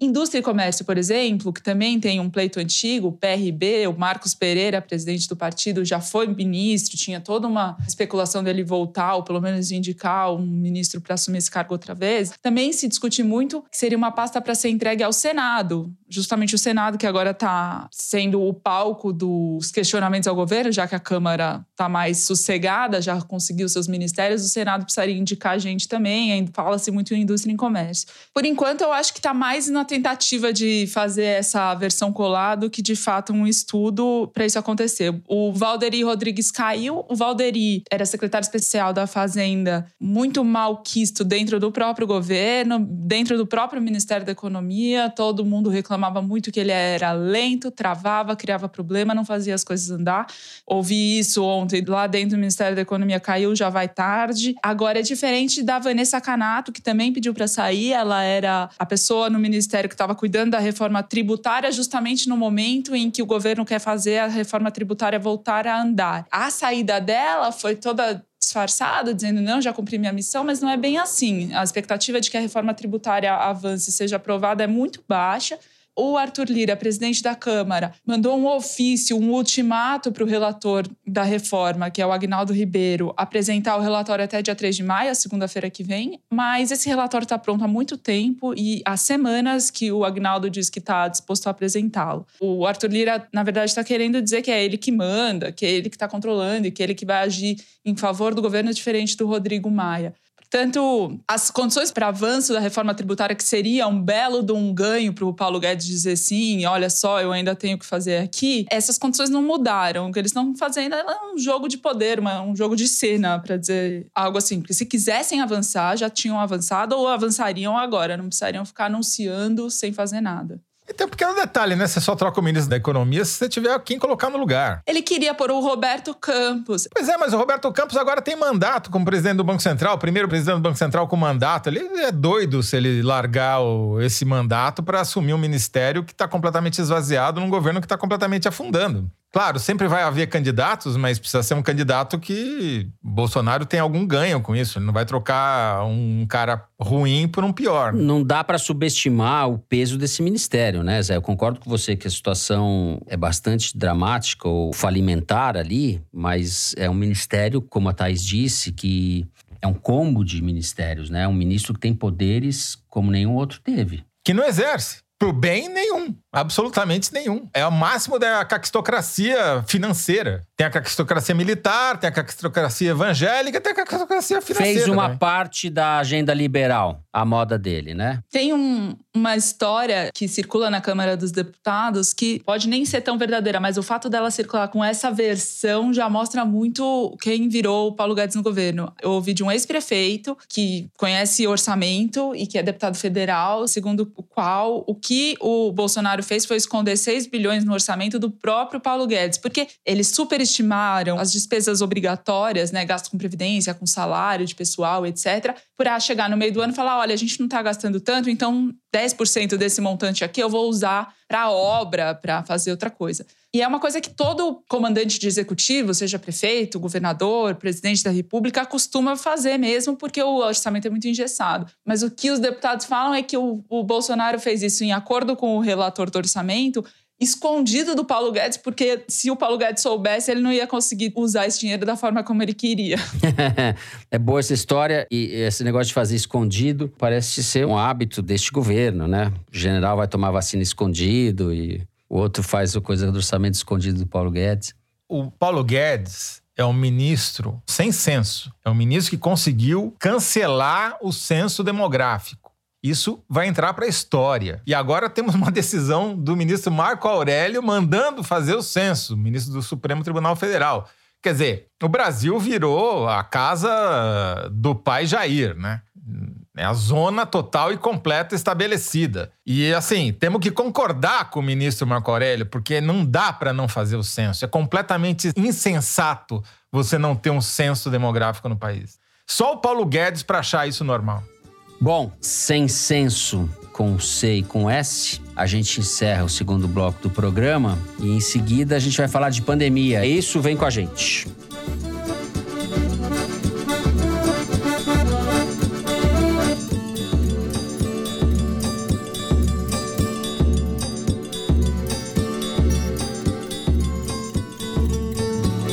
[SPEAKER 6] indústria e comércio, por exemplo, que também tem um pleito antigo, o PRB, o Marcos Pereira, presidente do partido, já foi ministro, tinha toda uma especulação dele voltar, ou pelo menos indicar um ministro para assumir esse cargo outra vez. Também se discute muito que seria uma pasta para ser entregue ao Senado, justamente o Senado que agora está sendo o palco dos questionamentos ao governo, já que a Câmara está mais sossegada, já conseguiu seus ministérios, o Senado precisaria indicar gente também, fala-se muito em indústria e comércio. Por enquanto, eu acho que está mais na tentativa de fazer essa versão colado que, de fato, um estudo para isso acontecer. O Valderi Rodrigues caiu, o Valderi era secretário especial da Fazenda, muito mal quisto dentro do próprio governo, dentro do próprio Ministério da Economia, todo mundo reclamava muito que ele era lento, travava, criava problema, não fazia as coisas andar. Ouvi isso ontem lá dentro do Ministério da Economia, caiu, já vai tarde. Agora é diferente da Vanessa Canato, que também pediu para sair, ela era a pessoa no ministério que estava cuidando da reforma tributária justamente no momento em que o governo quer fazer a reforma tributária voltar a andar. A saída dela foi toda disfarçada, dizendo não, já cumpri minha missão, mas não é bem assim. A expectativa de que a reforma tributária avance e seja aprovada é muito baixa. O Arthur Lira, presidente da Câmara, mandou um ofício, um ultimato para o relator da reforma, que é o Agnaldo Ribeiro, apresentar o relatório até dia 3 de maio, segunda-feira que vem. Mas esse relatório está pronto há muito tempo e há semanas que o Agnaldo diz que está disposto a apresentá-lo. O Arthur Lira, na verdade, está querendo dizer que é ele que manda, que é ele que está controlando e que é ele que vai agir em favor do governo diferente do Rodrigo Maia. Tanto as condições para avanço da reforma tributária, que seria um belo de um ganho para o Paulo Guedes dizer sim, olha só, eu ainda tenho que fazer aqui, essas condições não mudaram. O que eles estão fazendo é um jogo de poder, um jogo de cena, para dizer algo assim. Porque se quisessem avançar, já tinham avançado ou avançariam agora, não precisariam ficar anunciando sem fazer nada.
[SPEAKER 4] E tem um pequeno detalhe, né? Você só troca o ministro da Economia se você tiver quem colocar no lugar.
[SPEAKER 6] Ele queria pôr o Roberto Campos.
[SPEAKER 4] Pois é, mas o Roberto Campos agora tem mandato como presidente do Banco Central, primeiro presidente do Banco Central com mandato. Ele é doido se ele largar o, esse mandato para assumir um ministério que está completamente esvaziado num governo que está completamente afundando. Claro, sempre vai haver candidatos, mas precisa ser um candidato que Bolsonaro tem algum ganho com isso. Ele não vai trocar um cara ruim por um pior.
[SPEAKER 2] Não dá para subestimar o peso desse ministério, né, Zé? Eu concordo com você que a situação é bastante dramática ou falimentar ali, mas é um ministério, como a Thais disse, que é um combo de ministérios, né? Um ministro que tem poderes como nenhum outro teve.
[SPEAKER 4] Que não exerce. Pro bem, nenhum. Absolutamente nenhum. É o máximo da caquistocracia financeira. Tem a caquistocracia militar, tem a caquistocracia evangélica, tem a caquistocracia financeira.
[SPEAKER 2] Fez uma
[SPEAKER 4] também.
[SPEAKER 2] parte da agenda liberal, a moda dele, né?
[SPEAKER 6] Tem um, uma história que circula na Câmara dos Deputados que pode nem ser tão verdadeira, mas o fato dela circular com essa versão já mostra muito quem virou o Paulo Guedes no governo. Eu ouvi de um ex-prefeito que conhece orçamento e que é deputado federal, segundo o qual o que o Bolsonaro fez foi esconder 6 bilhões no orçamento do próprio Paulo Guedes, porque eles superestimaram as despesas obrigatórias, né, gasto com previdência, com salário de pessoal, etc, para chegar no meio do ano e falar, olha, a gente não está gastando tanto, então 10% desse montante aqui eu vou usar para obra, para fazer outra coisa. E é uma coisa que todo comandante de executivo, seja prefeito, governador, presidente da república, costuma fazer mesmo, porque o orçamento é muito engessado. Mas o que os deputados falam é que o, o Bolsonaro fez isso em acordo com o relator do orçamento, escondido do Paulo Guedes, porque se o Paulo Guedes soubesse, ele não ia conseguir usar esse dinheiro da forma como ele queria.
[SPEAKER 2] é boa essa história e esse negócio de fazer escondido parece ser um hábito deste governo, né? O general vai tomar vacina escondido e o outro faz a coisa do orçamento escondido do Paulo Guedes.
[SPEAKER 4] O Paulo Guedes é um ministro sem censo. É um ministro que conseguiu cancelar o censo demográfico. Isso vai entrar para a história. E agora temos uma decisão do ministro Marco Aurélio mandando fazer o censo, ministro do Supremo Tribunal Federal. Quer dizer, o Brasil virou a casa do pai Jair, né? É a zona total e completa estabelecida. E assim, temos que concordar com o ministro Marco Aurélio, porque não dá para não fazer o censo. É completamente insensato você não ter um censo demográfico no país. Só o Paulo Guedes para achar isso normal.
[SPEAKER 2] Bom, sem censo com C e com S, a gente encerra o segundo bloco do programa e em seguida a gente vai falar de pandemia. Isso vem com a gente.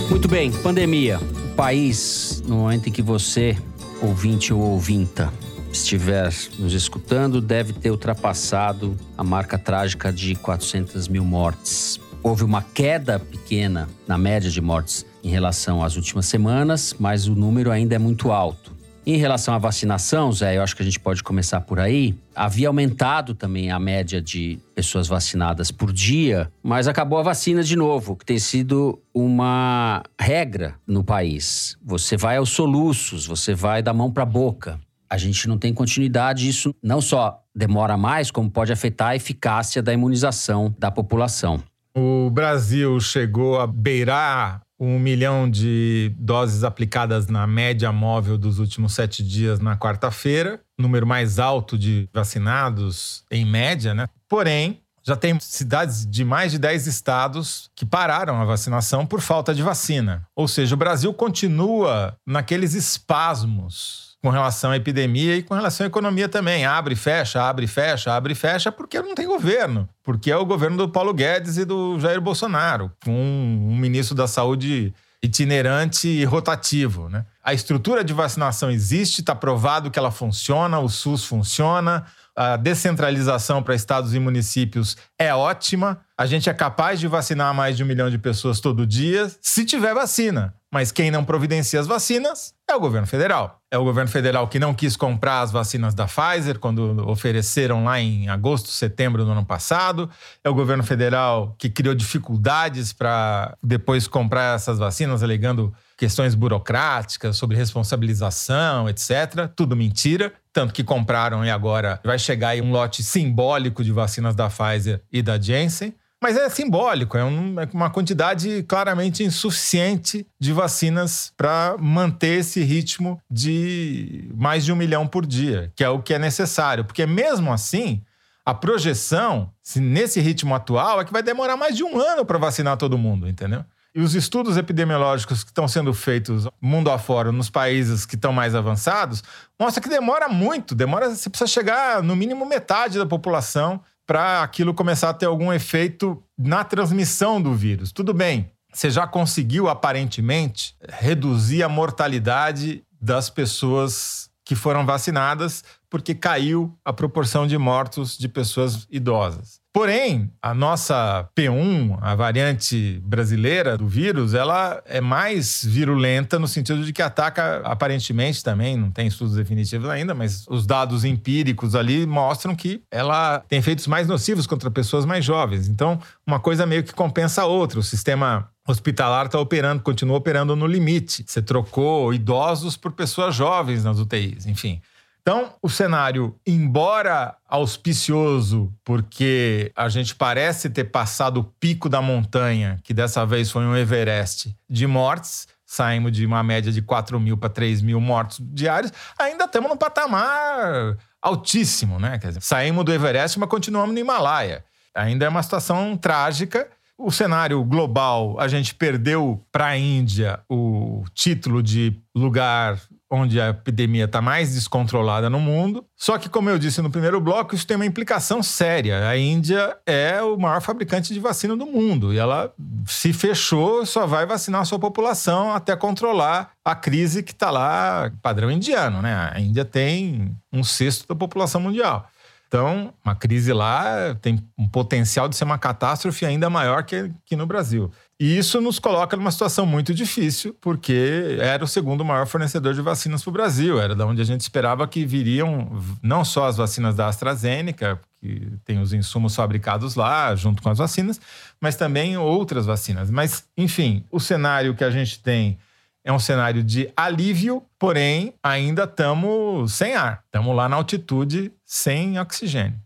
[SPEAKER 2] Muito bem, pandemia. O país, no momento em que você, ouvinte ou ouvinta, estiver nos escutando, deve ter ultrapassado a marca trágica de 400 mil mortes. Houve uma queda pequena na média de mortes em relação às últimas semanas, mas o número ainda é muito alto. Em relação à vacinação, Zé, eu acho que a gente pode começar por aí. Havia aumentado também a média de pessoas vacinadas por dia, mas acabou a vacina de novo, que tem sido uma regra no país. Você vai aos soluços, você vai da mão para a boca. A gente não tem continuidade, isso não só demora mais, como pode afetar a eficácia da imunização da população.
[SPEAKER 4] O Brasil chegou a beirar um milhão de doses aplicadas na média móvel dos últimos sete dias na quarta-feira, número mais alto de vacinados em média, né? Porém, já tem cidades de mais de 10 estados que pararam a vacinação por falta de vacina. Ou seja, o Brasil continua naqueles espasmos com relação à epidemia e com relação à economia também. Abre, fecha, abre, fecha, abre, fecha, porque não tem governo. Porque é o governo do Paulo Guedes e do Jair Bolsonaro, com um ministro da Saúde itinerante e rotativo. Né? A estrutura de vacinação existe, está provado que ela funciona, o SUS funciona, A descentralização para estados e municípios é ótima. A gente é capaz de vacinar mais de um milhão de pessoas todo dia, se tiver vacina. Mas quem não providencia as vacinas é o governo federal. É o governo federal que não quis comprar as vacinas da Pfizer quando ofereceram lá em agosto, setembro do ano passado. É o governo federal que criou dificuldades para depois comprar essas vacinas, alegando questões burocráticas sobre responsabilização, etc. Tudo mentira. Tanto que compraram e agora vai chegar aí um lote simbólico de vacinas da Pfizer e da Janssen. Mas é simbólico, é, um, é uma quantidade claramente insuficiente de vacinas para manter esse ritmo de mais de um milhão por dia, que é o que é necessário. Porque mesmo assim, a projeção, se nesse ritmo atual, é que vai demorar mais de um ano para vacinar todo mundo, entendeu? E os estudos epidemiológicos que estão sendo feitos mundo afora, nos países que estão mais avançados, mostra que demora muito. Demora, você precisa chegar no mínimo metade da população para aquilo começar a ter algum efeito na transmissão do vírus. Tudo bem, você já conseguiu aparentemente reduzir a mortalidade das pessoas que foram vacinadas, porque caiu a proporção de mortos de pessoas idosas. Porém, a nossa P1, a variante brasileira do vírus, ela é mais virulenta no sentido de que ataca, aparentemente também, não tem estudos definitivos ainda, mas os dados empíricos ali mostram que ela tem efeitos mais nocivos contra pessoas mais jovens. Então, uma coisa meio que compensa a outra. O sistema hospitalar está operando, continua operando no limite. Você trocou idosos por pessoas jovens nas UTIs, enfim. Então, o cenário, embora auspicioso, porque a gente parece ter passado o pico da montanha, que dessa vez foi um Everest, de mortes, saímos de uma média de 4 mil para 3 mil mortos diários, ainda estamos num patamar altíssimo, né? Quer dizer, saímos do Everest, mas continuamos no Himalaia. Ainda é uma situação trágica. O cenário global, a gente perdeu para a Índia o título de lugar onde a epidemia está mais descontrolada no mundo. Só que, como eu disse no primeiro bloco, isso tem uma implicação séria. A Índia é o maior fabricante de vacina do mundo e ela se fechou, só vai vacinar a sua população até controlar a crise que está lá, padrão indiano, né? A Índia tem um sexto da população mundial. Então, uma crise lá tem um potencial de ser uma catástrofe ainda maior que, que no Brasil. E isso nos coloca numa situação muito difícil, porque era o segundo maior fornecedor de vacinas para o Brasil. Era da onde a gente esperava que viriam não só as vacinas da AstraZeneca, que tem os insumos fabricados lá, junto com as vacinas, mas também outras vacinas. Mas, enfim, o cenário que a gente tem é um cenário de alívio, porém ainda estamos sem ar. Estamos lá na altitude sem oxigênio.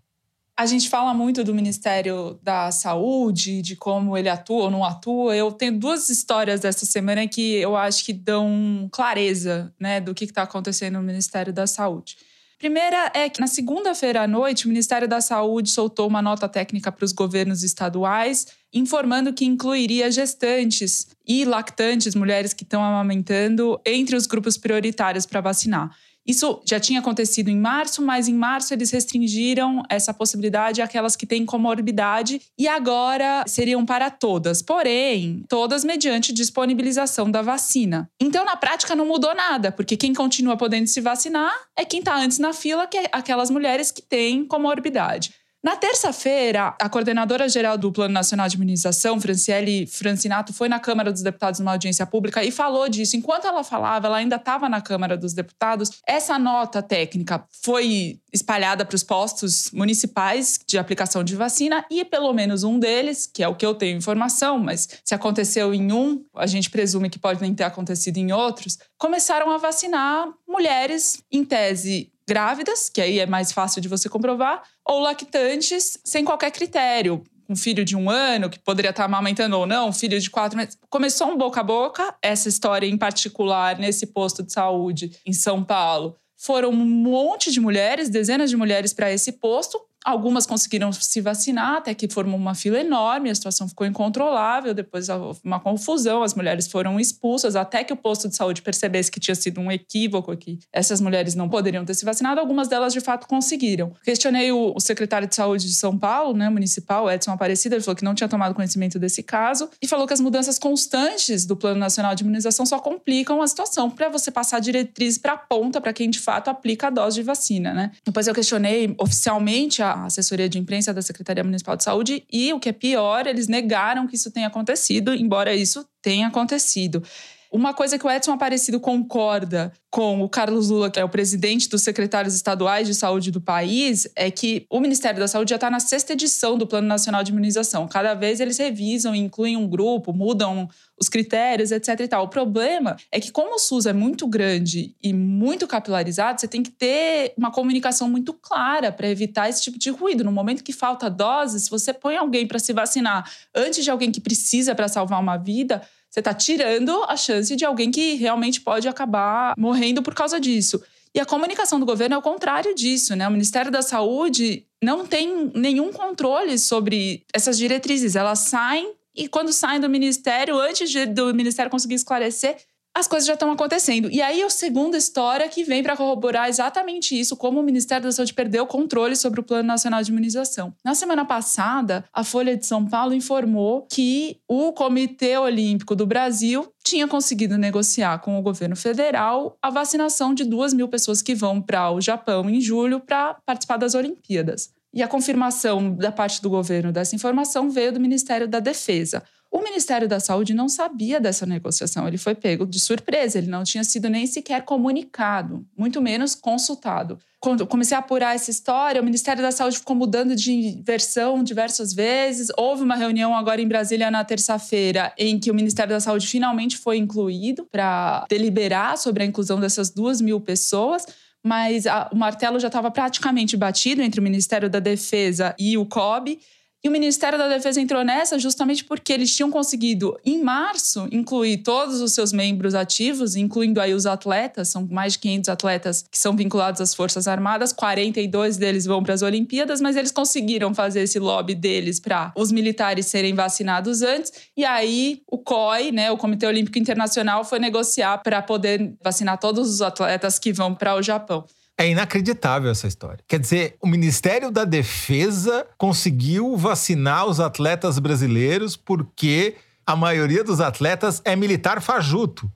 [SPEAKER 6] A gente fala muito do Ministério da Saúde, de como ele atua ou não atua. Eu tenho duas histórias dessa semana que eu acho que dão clareza né, do que está acontecendo no Ministério da Saúde. Primeira é que na segunda-feira à noite, o Ministério da Saúde soltou uma nota técnica para os governos estaduais, informando que incluiria gestantes e lactantes, mulheres que estão amamentando, entre os grupos prioritários para vacinar. Isso já tinha acontecido em março, mas em março eles restringiram essa possibilidade àquelas que têm comorbidade e agora seriam para todas, porém, todas mediante disponibilização da vacina. Então, na prática, não mudou nada, porque quem continua podendo se vacinar é quem está antes na fila, que é aquelas mulheres que têm comorbidade. Na terça-feira, a coordenadora geral do Plano Nacional de Imunização, Franciele Francinato, foi na Câmara dos Deputados numa audiência pública e falou disso. Enquanto ela falava, ela ainda estava na Câmara dos Deputados. Essa nota técnica foi espalhada para os postos municipais de aplicação de vacina e pelo menos um deles, que é o que eu tenho informação, mas se aconteceu em um, a gente presume que pode nem ter acontecido em outros, começaram a vacinar mulheres em tese grávidas, que aí é mais fácil de você comprovar, ou lactantes sem qualquer critério. Um filho de um ano, que poderia estar amamentando ou não, um filho de quatro meses. Começou um boca a boca, essa história em particular, nesse posto de saúde em São Paulo. Foram um monte de mulheres, dezenas de mulheres para esse posto. Algumas conseguiram se vacinar, até que formou uma fila enorme, a situação ficou incontrolável. Depois houve uma confusão, as mulheres foram expulsas, até que o posto de saúde percebesse que tinha sido um equívoco, que essas mulheres não poderiam ter se vacinado. Algumas delas, de fato, conseguiram. Questionei o, o secretário de saúde de São Paulo, né, municipal, Edson Aparecida, ele falou que não tinha tomado conhecimento desse caso e falou que as mudanças constantes do Plano Nacional de Imunização só complicam a situação para você passar diretrizes para a ponta para quem de fato aplica a dose de vacina, né? Depois eu questionei oficialmente a assessoria de imprensa da Secretaria Municipal de Saúde e o que é pior, eles negaram que isso tenha acontecido, embora isso tenha acontecido. Uma coisa que o Edson Aparecido concorda com o Carlos Lula, que é o presidente dos secretários estaduais de saúde do país, é que o Ministério da Saúde já está na sexta edição do Plano Nacional de Imunização. Cada vez eles revisam, incluem um grupo, mudam os critérios, etc. E tal. O problema é que, como o SUS é muito grande e muito capilarizado, você tem que ter uma comunicação muito clara para evitar esse tipo de ruído. No momento que falta doses, se você põe alguém para se vacinar antes de alguém que precisa para salvar uma vida, você está tirando a chance de alguém que realmente pode acabar morrendo por causa disso. E a comunicação do governo é o contrário disso, né? O Ministério da Saúde não tem nenhum controle sobre essas diretrizes. Elas saem e quando saem do ministério, antes de, do ministério conseguir esclarecer, as coisas já estão acontecendo. E aí, a segunda história que vem para corroborar exatamente isso, como o Ministério da Saúde perdeu o controle sobre o Plano Nacional de Imunização. Na semana passada, a Folha de São Paulo informou que o Comitê Olímpico do Brasil tinha conseguido negociar com o governo federal a vacinação de duas mil pessoas que vão para o Japão em julho para participar das Olimpíadas. E a confirmação da parte do governo dessa informação veio do Ministério da Defesa. O Ministério da Saúde não sabia dessa negociação, ele foi pego de surpresa, ele não tinha sido nem sequer comunicado, muito menos consultado. Quando comecei a apurar essa história, o Ministério da Saúde ficou mudando de versão diversas vezes. Houve uma reunião agora em Brasília na terça-feira, em que o Ministério da Saúde finalmente foi incluído para deliberar sobre a inclusão dessas duas mil pessoas mas a, o martelo já estava praticamente batido entre o Ministério da Defesa e o COB. E o Ministério da Defesa entrou nessa justamente porque eles tinham conseguido, em março, incluir todos os seus membros ativos, incluindo aí os atletas, são mais de 500 atletas que são vinculados às Forças Armadas, 42 deles vão para as Olimpíadas, mas eles conseguiram fazer esse lobby deles para os militares serem vacinados antes. E aí o COI, né, o Comitê Olímpico Internacional, foi negociar para poder vacinar todos os atletas que vão para o Japão.
[SPEAKER 4] É inacreditável essa história. Quer dizer, o Ministério da Defesa conseguiu vacinar os atletas brasileiros porque a maioria dos atletas é militar fajuto.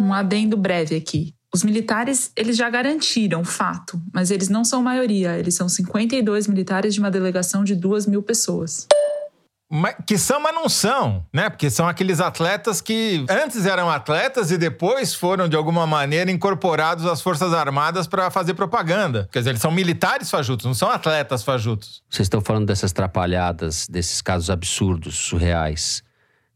[SPEAKER 6] Um adendo breve aqui. Os militares, eles já garantiram fato, mas eles não são maioria. Eles são 52 militares de uma delegação de 2 mil pessoas
[SPEAKER 4] que são, mas não são, né? Porque são aqueles atletas que antes eram atletas e depois foram, de alguma maneira, incorporados às Forças Armadas para fazer propaganda. Quer dizer, eles são militares fajutos, não são atletas fajutos.
[SPEAKER 2] Vocês estão falando dessas trapalhadas, desses casos absurdos, surreais,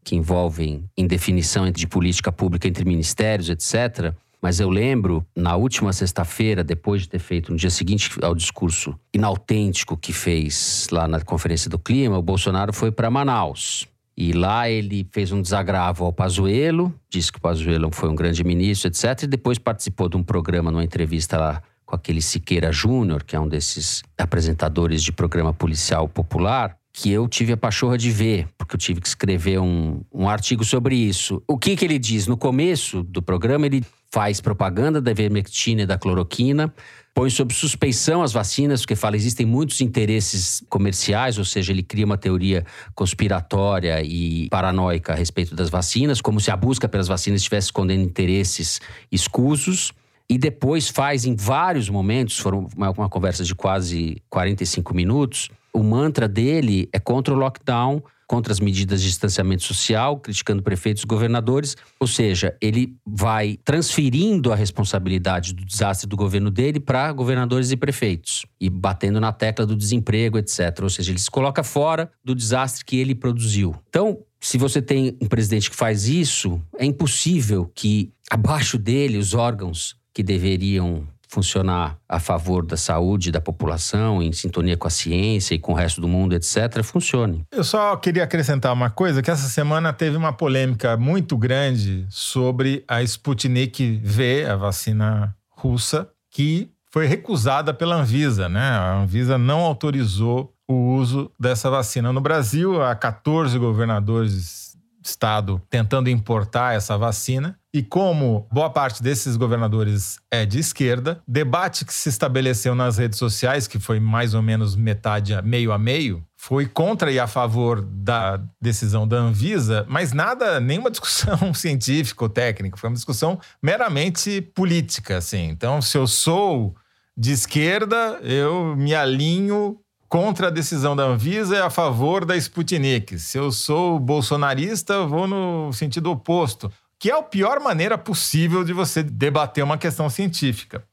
[SPEAKER 2] que envolvem indefinição de política pública entre ministérios, etc. Mas eu lembro, na última sexta-feira, depois de ter feito no dia seguinte ao discurso inautêntico que fez lá na Conferência do Clima, o Bolsonaro foi para Manaus. E lá ele fez um desagravo ao Pazuello, disse que o Pazuello foi um grande ministro, etc. E depois participou de um programa, numa entrevista lá com aquele Siqueira Júnior, que é um desses apresentadores de programa policial popular, que eu tive a pachorra de ver, porque eu tive que escrever um, um artigo sobre isso. O que, que ele diz? No começo do programa, ele faz propaganda da ivermectina e da cloroquina, põe sob suspeição as vacinas, porque fala existem muitos interesses comerciais, ou seja, ele cria uma teoria conspiratória e paranoica a respeito das vacinas, como se a busca pelas vacinas estivesse escondendo interesses escusos. E depois faz em vários momentos, foram uma, uma conversa de quase 45 minutos, o mantra dele é contra o lockdown, contra as medidas de distanciamento social, criticando prefeitos e governadores. Ou seja, ele vai transferindo a responsabilidade do desastre do governo dele para governadores e prefeitos e batendo na tecla do desemprego, etc. Ou seja, ele se coloca fora do desastre que ele produziu. Então, se você tem um presidente que faz isso, é impossível que abaixo dele os órgãos que deveriam funcionar a favor da saúde da população, em sintonia com a ciência e com o resto do mundo, etc., funcione.
[SPEAKER 4] Eu só queria acrescentar uma coisa, que essa semana teve uma polêmica muito grande sobre a Sputnik V, a vacina russa, que foi recusada pela Anvisa, né? A Anvisa não autorizou o uso dessa vacina no Brasil. Há 14 governadores estado tentando importar essa vacina. E como boa parte desses governadores é de esquerda, debate que se estabeleceu nas redes sociais, que foi mais ou menos metade, meio a meio, foi contra e a favor da decisão da Anvisa, mas nada, nenhuma discussão científica ou técnica, foi uma discussão meramente política, assim. Então, se eu sou de esquerda, eu me alinho contra a decisão da Anvisa e a favor da Sputnik. Se eu sou bolsonarista, vou no sentido oposto, que é a pior maneira possível de você debater uma questão científica.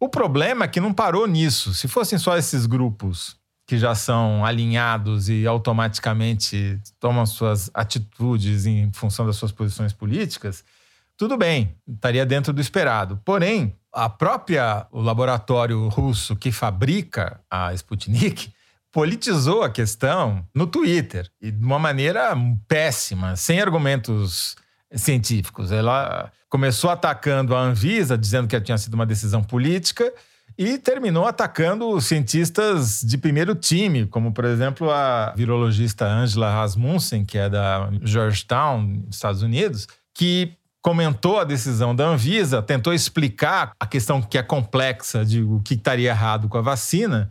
[SPEAKER 4] O problema é que não parou nisso. Se fossem só esses grupos que já são alinhados e automaticamente tomam suas atitudes em função das suas posições políticas, tudo bem, estaria dentro do esperado. Porém, a própria o laboratório russo que fabrica a Sputnik politizou a questão no Twitter e de uma maneira péssima, sem argumentos científicos. Ela começou atacando a Anvisa, dizendo que tinha sido uma decisão política, e terminou atacando cientistas de primeiro time, como, por exemplo, a virologista Angela Rasmussen, que é da Georgetown, Estados Unidos, que comentou a decisão da Anvisa, tentou explicar a questão que é complexa de o que estaria errado com a vacina,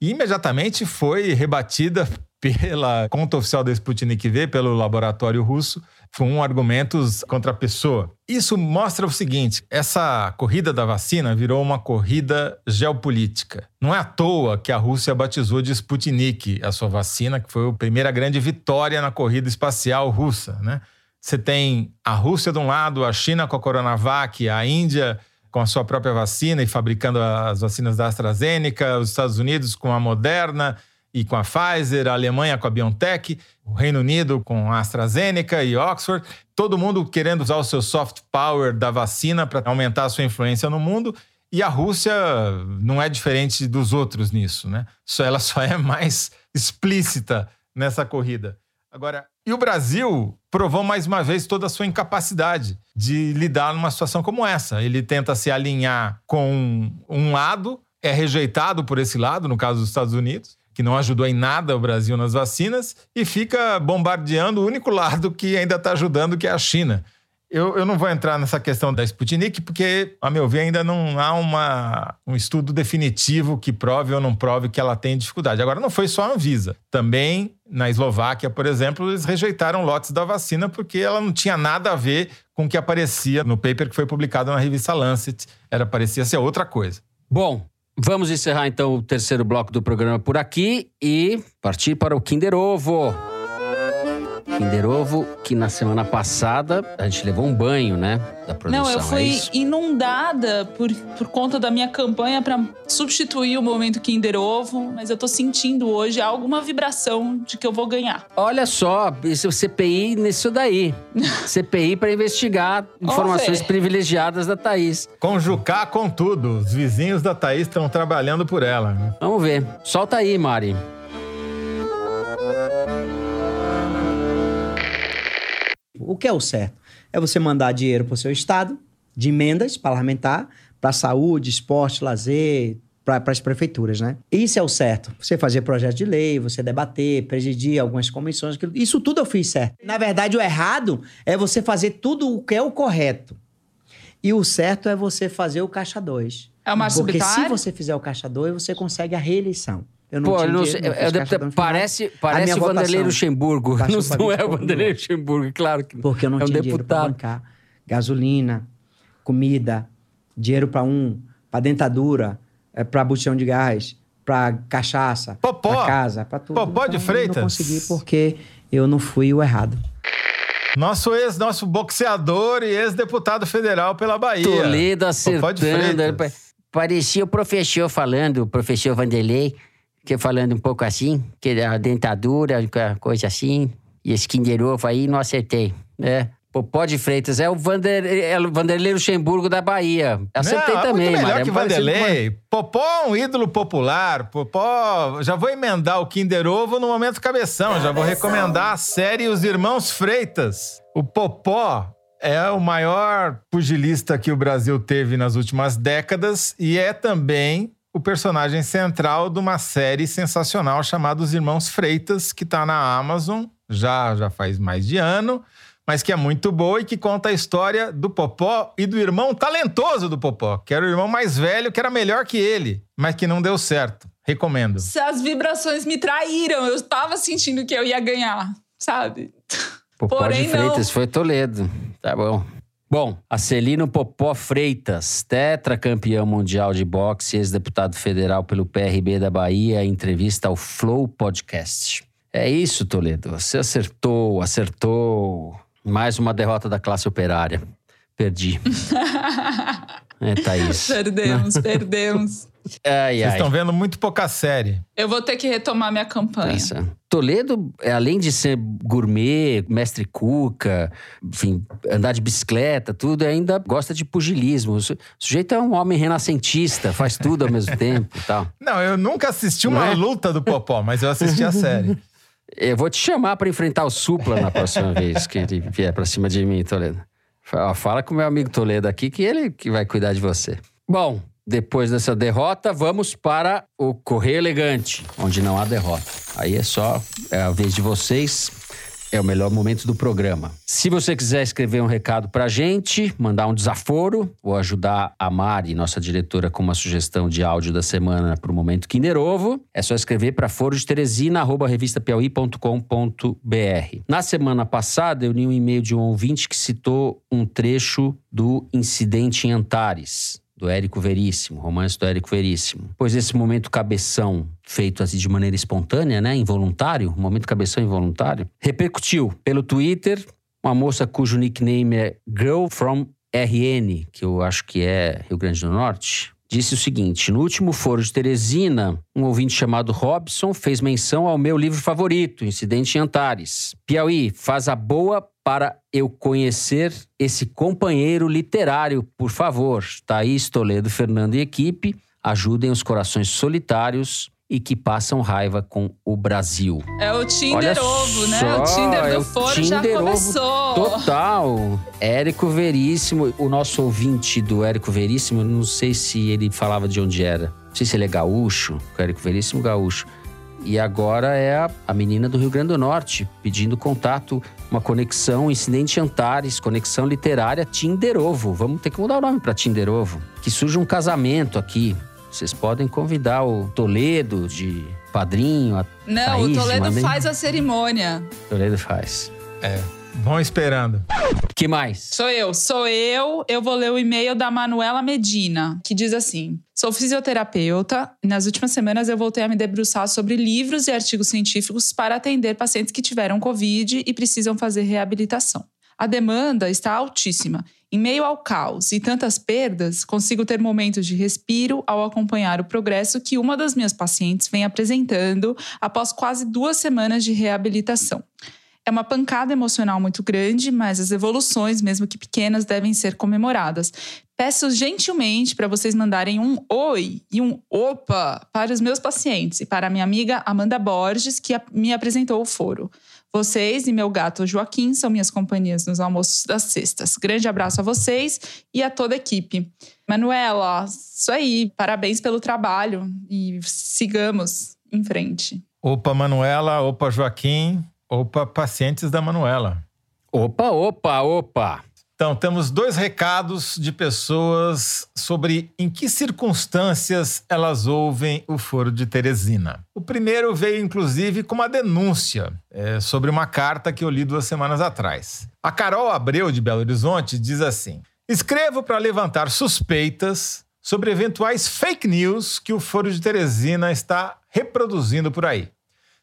[SPEAKER 4] e imediatamente foi rebatida pela conta oficial da Sputnik V, pelo laboratório russo, com argumentos contra a pessoa. Isso mostra o seguinte: essa corrida da vacina virou uma corrida geopolítica. Não é à toa que a Rússia batizou de Sputnik a sua vacina, que foi a primeira grande vitória na corrida espacial russa. Né? Você tem a Rússia de um lado, a China com a Coronavac, a Índia com a sua própria vacina e fabricando as vacinas da AstraZeneca, os Estados Unidos com a Moderna e com a Pfizer, a Alemanha com a BioNTech, o Reino Unido com a AstraZeneca e Oxford, todo mundo querendo usar o seu soft power da vacina para aumentar a sua influência no mundo. E a Rússia não é diferente dos outros nisso, né? Só ela só é mais explícita nessa corrida. Agora, e o Brasil provou mais uma vez toda a sua incapacidade de lidar numa situação como essa. Ele tenta se alinhar com um lado, é rejeitado por esse lado, no caso dos Estados Unidos, que não ajudou em nada o Brasil nas vacinas, e fica bombardeando o único lado que ainda está ajudando, que é a China. Eu, eu não vou entrar nessa questão da Sputnik, porque, a meu ver, ainda não há uma, um estudo definitivo que prove ou não prove que ela tem dificuldade. Agora, não foi só a Anvisa. Também, na Eslováquia, por exemplo, eles rejeitaram lotes da vacina porque ela não tinha nada a ver com o que aparecia no paper que foi publicado na revista Lancet. Era, parecia ser outra coisa.
[SPEAKER 2] Bom, vamos encerrar então o terceiro bloco do programa por aqui e partir para o Kinder Ovo. Kinder Ovo, que na semana passada a gente levou um banho, né? Da produção.
[SPEAKER 6] Não, eu
[SPEAKER 2] é
[SPEAKER 6] fui
[SPEAKER 2] isso?
[SPEAKER 6] inundada por, por conta da minha campanha para substituir o momento Kinder Ovo, mas eu tô sentindo hoje alguma vibração de que eu vou ganhar.
[SPEAKER 2] Olha só, isso é o CPI nisso daí. CPI para investigar informações privilegiadas da Thaís.
[SPEAKER 4] Conjucar com tudo. Os vizinhos da Thaís estão trabalhando por ela. né?
[SPEAKER 2] Vamos ver. Solta aí, Mari.
[SPEAKER 8] O que é o certo? É você mandar dinheiro para o seu estado, de emendas parlamentar, para saúde, esporte, lazer, para as prefeituras, né? Isso é o certo. Você fazer projeto de lei, você debater, presidir algumas comissões, aquilo- isso tudo eu fiz certo. Na verdade, o errado é você fazer tudo o que é o correto. E o certo é você fazer o caixa 2.
[SPEAKER 6] É o
[SPEAKER 8] Porque se você fizer o caixa 2, você consegue a reeleição. Eu não
[SPEAKER 2] Pô,
[SPEAKER 8] tinha
[SPEAKER 2] eu não
[SPEAKER 8] dinheiro,
[SPEAKER 2] sei,
[SPEAKER 8] não
[SPEAKER 2] eu parece,
[SPEAKER 8] minha
[SPEAKER 2] Vanderlei Luxemburgo. Não,
[SPEAKER 8] pra
[SPEAKER 2] não é
[SPEAKER 8] 20
[SPEAKER 2] o Vanderlei Luxemburgo, claro que não.
[SPEAKER 8] Porque eu não
[SPEAKER 2] é um
[SPEAKER 8] tinha dinheiro para
[SPEAKER 2] deputado.
[SPEAKER 8] bancar gasolina, comida, dinheiro para um, para dentadura, é, para botão de gás, para cachaça,
[SPEAKER 4] Popó!
[SPEAKER 8] para casa, para tudo.
[SPEAKER 4] Popó de
[SPEAKER 8] Eu
[SPEAKER 4] Freitas!
[SPEAKER 8] não consegui porque eu não fui o errado.
[SPEAKER 4] Nosso ex, nosso boxeador e ex-deputado federal pela Bahia.
[SPEAKER 2] Toledo
[SPEAKER 4] de
[SPEAKER 2] acertando. Parecia o professor falando, o professor Vanderlei, que falando um pouco assim, que a dentadura, coisa assim, e esse Kinder Ovo aí, não acertei. É. Popó de Freitas é o, Vander, é o Vanderlei Luxemburgo da Bahia. Acertei
[SPEAKER 4] Não, é
[SPEAKER 2] também,
[SPEAKER 4] muito melhor que
[SPEAKER 2] É
[SPEAKER 4] Vanderlei. Popó é um ídolo popular. Popó... Já vou emendar o Kinder Ovo no momento cabeção. Já vou recomendar a série Os Irmãos Freitas. O Popó é o maior pugilista que o Brasil teve nas últimas décadas e é também o personagem central de uma série sensacional chamada Os Irmãos Freitas, que está na Amazon já, já faz mais de ano, mas que é muito boa e que conta a história do Popó e do irmão talentoso do Popó, que era o irmão mais velho, que era melhor que ele, mas que não deu certo. Recomendo.
[SPEAKER 6] As vibrações me traíram. Eu estava sentindo que eu ia ganhar, sabe?
[SPEAKER 2] Popó
[SPEAKER 6] Porém,
[SPEAKER 2] de Freitas
[SPEAKER 6] não.
[SPEAKER 2] foi Toledo. Tá bom. Bom, Acelino Popó Freitas, tetracampeão mundial de boxe, ex-deputado federal pelo PRB da Bahia, entrevista ao Flow Podcast. É isso, Toledo. Você acertou, acertou. Mais uma derrota da classe operária. Perdi. é, Thaís.
[SPEAKER 6] Perdemos, perdemos.
[SPEAKER 2] Ai,
[SPEAKER 4] Vocês estão vendo muito pouca série.
[SPEAKER 6] Eu vou ter que retomar minha campanha.
[SPEAKER 2] Essa. Toledo, é, além de ser gourmet, mestre cuca, enfim, andar de bicicleta, tudo, ainda gosta de pugilismo. O su- o sujeito é um homem renascentista, faz tudo ao mesmo tempo e tal.
[SPEAKER 4] Não, eu nunca assisti uma
[SPEAKER 2] é?
[SPEAKER 4] luta do Popó, mas eu assisti a série.
[SPEAKER 2] Eu vou te chamar pra enfrentar o Supla na próxima vez que ele vier pra cima de mim, Toledo. Fala fala com o meu amigo Toledo aqui que ele que vai cuidar de você. Bom, depois dessa derrota, vamos para o Correio Elegante, onde não há derrota. Aí é só é a vez de vocês. É o melhor momento do programa. Se você quiser escrever um recado pra gente, mandar um desaforo ou ajudar a Mari, nossa diretora, com uma sugestão de áudio da semana para o Momento Kinder Ovo, é só escrever para forodeteresina.revistapiauí.com.br. Na semana passada, eu li um e-mail de um ouvinte que citou um trecho do incidente em Antares, do Érico Veríssimo, romance do Érico Veríssimo. Pois esse momento cabeção, feito assim de maneira espontânea, né, involuntário, momento cabeção involuntário, repercutiu pelo Twitter uma moça cujo nickname é Girl from RN, que eu acho que é Rio Grande do Norte, disse o seguinte: no último foro de Teresina, um ouvinte chamado Robson fez menção ao meu livro favorito, Incidente em Antares. Piauí, faz a boa para eu conhecer esse companheiro literário, por favor. Thaís, Toledo, Fernando e equipe, ajudem os corações solitários e que passam raiva com o Brasil.
[SPEAKER 6] É o Tinder
[SPEAKER 2] Olha
[SPEAKER 6] ovo, né?
[SPEAKER 2] só,
[SPEAKER 6] o Tinder
[SPEAKER 2] é
[SPEAKER 6] do
[SPEAKER 2] o
[SPEAKER 6] foro já
[SPEAKER 2] Tinder ovo
[SPEAKER 6] começou.
[SPEAKER 2] Total. Érico Veríssimo, o nosso ouvinte do Érico Veríssimo, não sei se ele falava de onde era. Não sei se ele é gaúcho, o Érico Veríssimo gaúcho. E agora é a, a menina do Rio Grande do Norte, pedindo contato, uma conexão, incidente Antares, conexão literária Tinder Ovo. Vamos ter que mudar o nome para Tinder Ovo. Que surja um casamento aqui. Vocês podem convidar o Toledo de padrinho, a
[SPEAKER 6] Não,
[SPEAKER 2] Thaís,
[SPEAKER 6] o Toledo faz a cerimônia.
[SPEAKER 2] Toledo faz.
[SPEAKER 4] Vão esperando.
[SPEAKER 2] que mais?
[SPEAKER 6] Sou eu, sou eu. Eu vou ler o e-mail da Manuela Medina, que diz assim: Sou fisioterapeuta e nas últimas semanas eu voltei a me debruçar sobre livros e artigos científicos para atender pacientes que tiveram Covid e precisam fazer reabilitação. A demanda está altíssima. Em meio ao caos e tantas perdas, consigo ter momentos de respiro ao acompanhar o progresso que uma das minhas pacientes vem apresentando após quase duas semanas de reabilitação. É uma pancada emocional muito grande, mas as evoluções, mesmo que pequenas, devem ser comemoradas. Peço gentilmente para vocês mandarem um oi e um opa para os meus pacientes e para a minha amiga Amanda Borges, que me apresentou o foro. Vocês e meu gato Joaquim são minhas companhias nos almoços das sextas. Grande abraço a vocês e a toda a equipe. Manuela, isso aí. Parabéns pelo trabalho e sigamos em frente.
[SPEAKER 4] Opa, Manuela. Opa, Joaquim. Opa, pacientes da Manuela.
[SPEAKER 2] Opa, opa, opa.
[SPEAKER 4] Então, temos dois recados de pessoas sobre em que circunstâncias elas ouvem o Foro de Teresina. O primeiro veio, inclusive, com uma denúncia é, sobre uma carta que eu li duas semanas atrás. A Carol Abreu, de Belo Horizonte, diz assim: Escrevo para levantar suspeitas sobre eventuais fake news que o Foro de Teresina está reproduzindo por aí.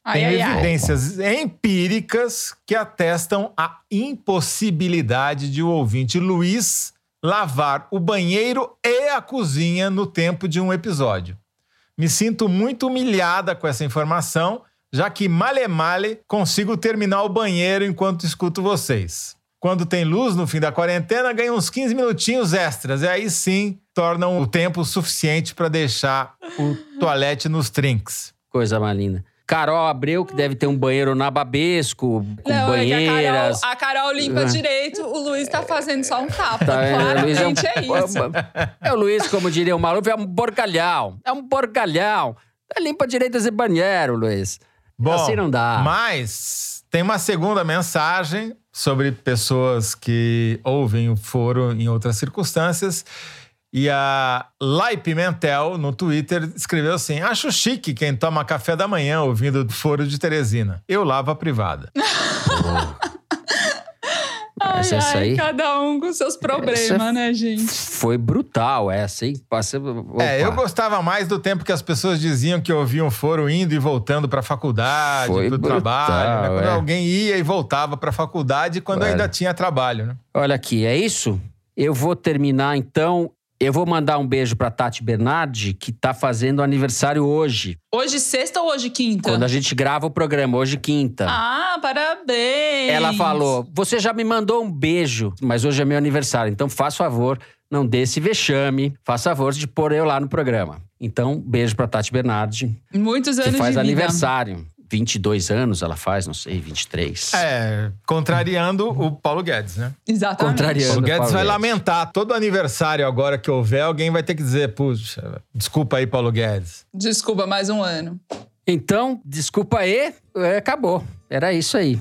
[SPEAKER 6] Ai,
[SPEAKER 4] Tem
[SPEAKER 6] ai, ai.
[SPEAKER 4] evidências empíricas que atestam a impossibilidade de o ouvinte Luiz lavar o banheiro e a cozinha no tempo de um episódio. Me sinto muito humilhada com essa informação, já que male male consigo terminar o banheiro enquanto escuto vocês. Quando tem luz no fim da quarentena, ganho uns 15 minutinhos extras, e aí sim tornam o tempo suficiente para deixar o toalete nos trinks.
[SPEAKER 2] Coisa mais linda. Carol Abreu, que deve ter um banheiro na Babesco, com
[SPEAKER 6] Não, é que
[SPEAKER 2] banheiras.
[SPEAKER 6] a, Carol, a Carol limpa
[SPEAKER 2] É.
[SPEAKER 6] direito, o Luiz tá fazendo só um tapa.
[SPEAKER 2] Tá, é, Luiz é, um,
[SPEAKER 6] Claramente é, isso.
[SPEAKER 2] é o Luiz, como diria o Maluf, é um porcalhão. É um porcalhão. É limpa direito esse banheiro, Luiz.
[SPEAKER 4] Bom,
[SPEAKER 2] assim não dá.
[SPEAKER 4] Mas tem uma segunda mensagem sobre pessoas que ouvem o foro em outras circunstâncias. E a Lai Pimentel, no Twitter, escreveu assim: Acho chique quem toma café da manhã ouvindo o foro de Teresina. Eu lavo a privada.
[SPEAKER 6] Ai,
[SPEAKER 2] Essa- essa
[SPEAKER 6] ai,
[SPEAKER 2] aí?
[SPEAKER 6] cada um com seus problemas,
[SPEAKER 2] Essa-
[SPEAKER 6] né, gente?
[SPEAKER 2] Foi brutal essa, hein? Passa-
[SPEAKER 4] É, eu gostava mais do tempo que as pessoas diziam que ouviam o foro indo e voltando pra faculdade,
[SPEAKER 2] Foi
[SPEAKER 4] pro
[SPEAKER 2] brutal,
[SPEAKER 4] trabalho. né? Quando
[SPEAKER 2] é.
[SPEAKER 4] alguém ia e voltava pra faculdade quando
[SPEAKER 2] Olha.
[SPEAKER 4] ainda tinha trabalho, né?
[SPEAKER 2] Olha aqui, é isso? Eu vou terminar então. Eu vou mandar um beijo pra Tati Bernardi, que tá fazendo aniversário hoje.
[SPEAKER 6] Hoje sexta ou hoje quinta?
[SPEAKER 2] Quando a gente grava o programa, hoje quinta.
[SPEAKER 6] Ah, parabéns!
[SPEAKER 2] Ela falou: Você já me mandou um beijo, mas hoje é meu aniversário, então faz favor, não dê esse vexame, faz favor de pôr eu lá no programa. Então, beijo pra Tati Bernardi,
[SPEAKER 6] Muitos anos
[SPEAKER 2] que faz
[SPEAKER 6] de vida.
[SPEAKER 2] Aniversário. 22 anos ela faz, não sei, 23.
[SPEAKER 4] É, contrariando o Paulo Guedes, né?
[SPEAKER 6] Exatamente.
[SPEAKER 2] Contrariando.
[SPEAKER 4] O Guedes
[SPEAKER 2] Paulo
[SPEAKER 4] vai
[SPEAKER 2] Guedes.
[SPEAKER 4] lamentar. Todo aniversário agora que houver, alguém vai ter que dizer, puxa, desculpa aí, Paulo Guedes.
[SPEAKER 6] Desculpa, mais um ano.
[SPEAKER 2] Então, desculpa aí, é, acabou. Era isso aí.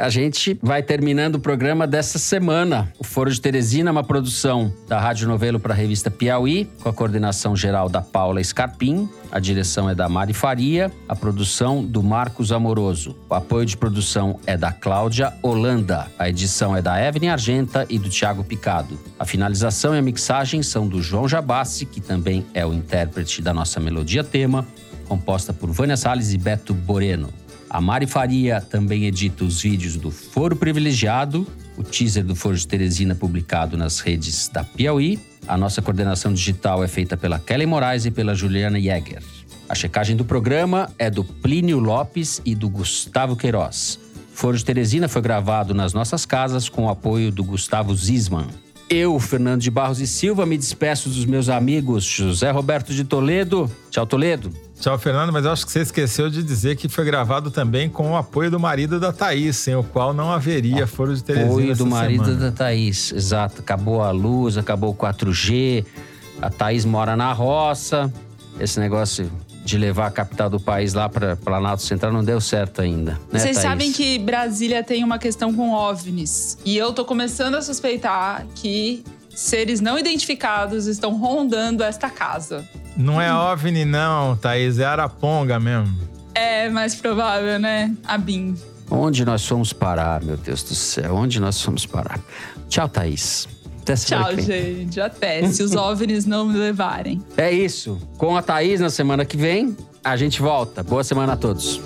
[SPEAKER 2] A gente vai terminando o programa dessa semana. O Foro de Teresina é uma produção da Rádio Novelo para a revista Piauí, com a coordenação geral da Paula Scarpim. A direção é da Mari Faria, a produção do Marcos Amoroso. O apoio de produção é da Cláudia Holanda. A edição é da Evelyn Argenta e do Tiago Picado. A finalização e a mixagem são do João Jabassi, que também é o intérprete da nossa melodia tema, composta por Vânia Salles e Beto Boreno. A Mari Faria também edita os vídeos do Foro Privilegiado, o teaser do Foro de Teresina publicado nas redes da Piauí. A nossa coordenação digital é feita pela Kelly Moraes e pela Juliana Jäger. A checagem do programa é do Plínio Lopes e do Gustavo Queiroz. Foro de Teresina foi gravado nas nossas casas com o apoio do Gustavo Zisman. Eu, Fernando de Barros e Silva, me despeço dos meus amigos José Roberto de Toledo. Tchau, Toledo.
[SPEAKER 4] Tchau, Fernando, mas eu acho que você esqueceu de dizer que foi gravado também com o apoio do marido da Thaís, sem o qual não haveria Foro de Teresina
[SPEAKER 2] Apoio do marido
[SPEAKER 4] semana.
[SPEAKER 2] da Thaís, exato. Acabou a luz, acabou o 4G. A Thaís mora na roça. Esse negócio de levar a capital do país lá para Planalto Central não deu certo ainda. Né,
[SPEAKER 6] Vocês
[SPEAKER 2] Thaís?
[SPEAKER 6] sabem que Brasília tem uma questão com OVNIs. E eu tô começando a suspeitar que seres não identificados estão rondando esta casa.
[SPEAKER 4] Não é OVNI, não, Thaís, é Araponga mesmo.
[SPEAKER 6] É mais provável, né? A BIM.
[SPEAKER 2] Onde nós fomos parar, meu Deus do céu? Onde nós fomos parar? Tchau, Thaís. Até
[SPEAKER 6] Tchau, gente. Até. Se os OVNIs não me levarem.
[SPEAKER 2] É isso. Com a Thaís na semana que vem, a gente volta. Boa semana a todos.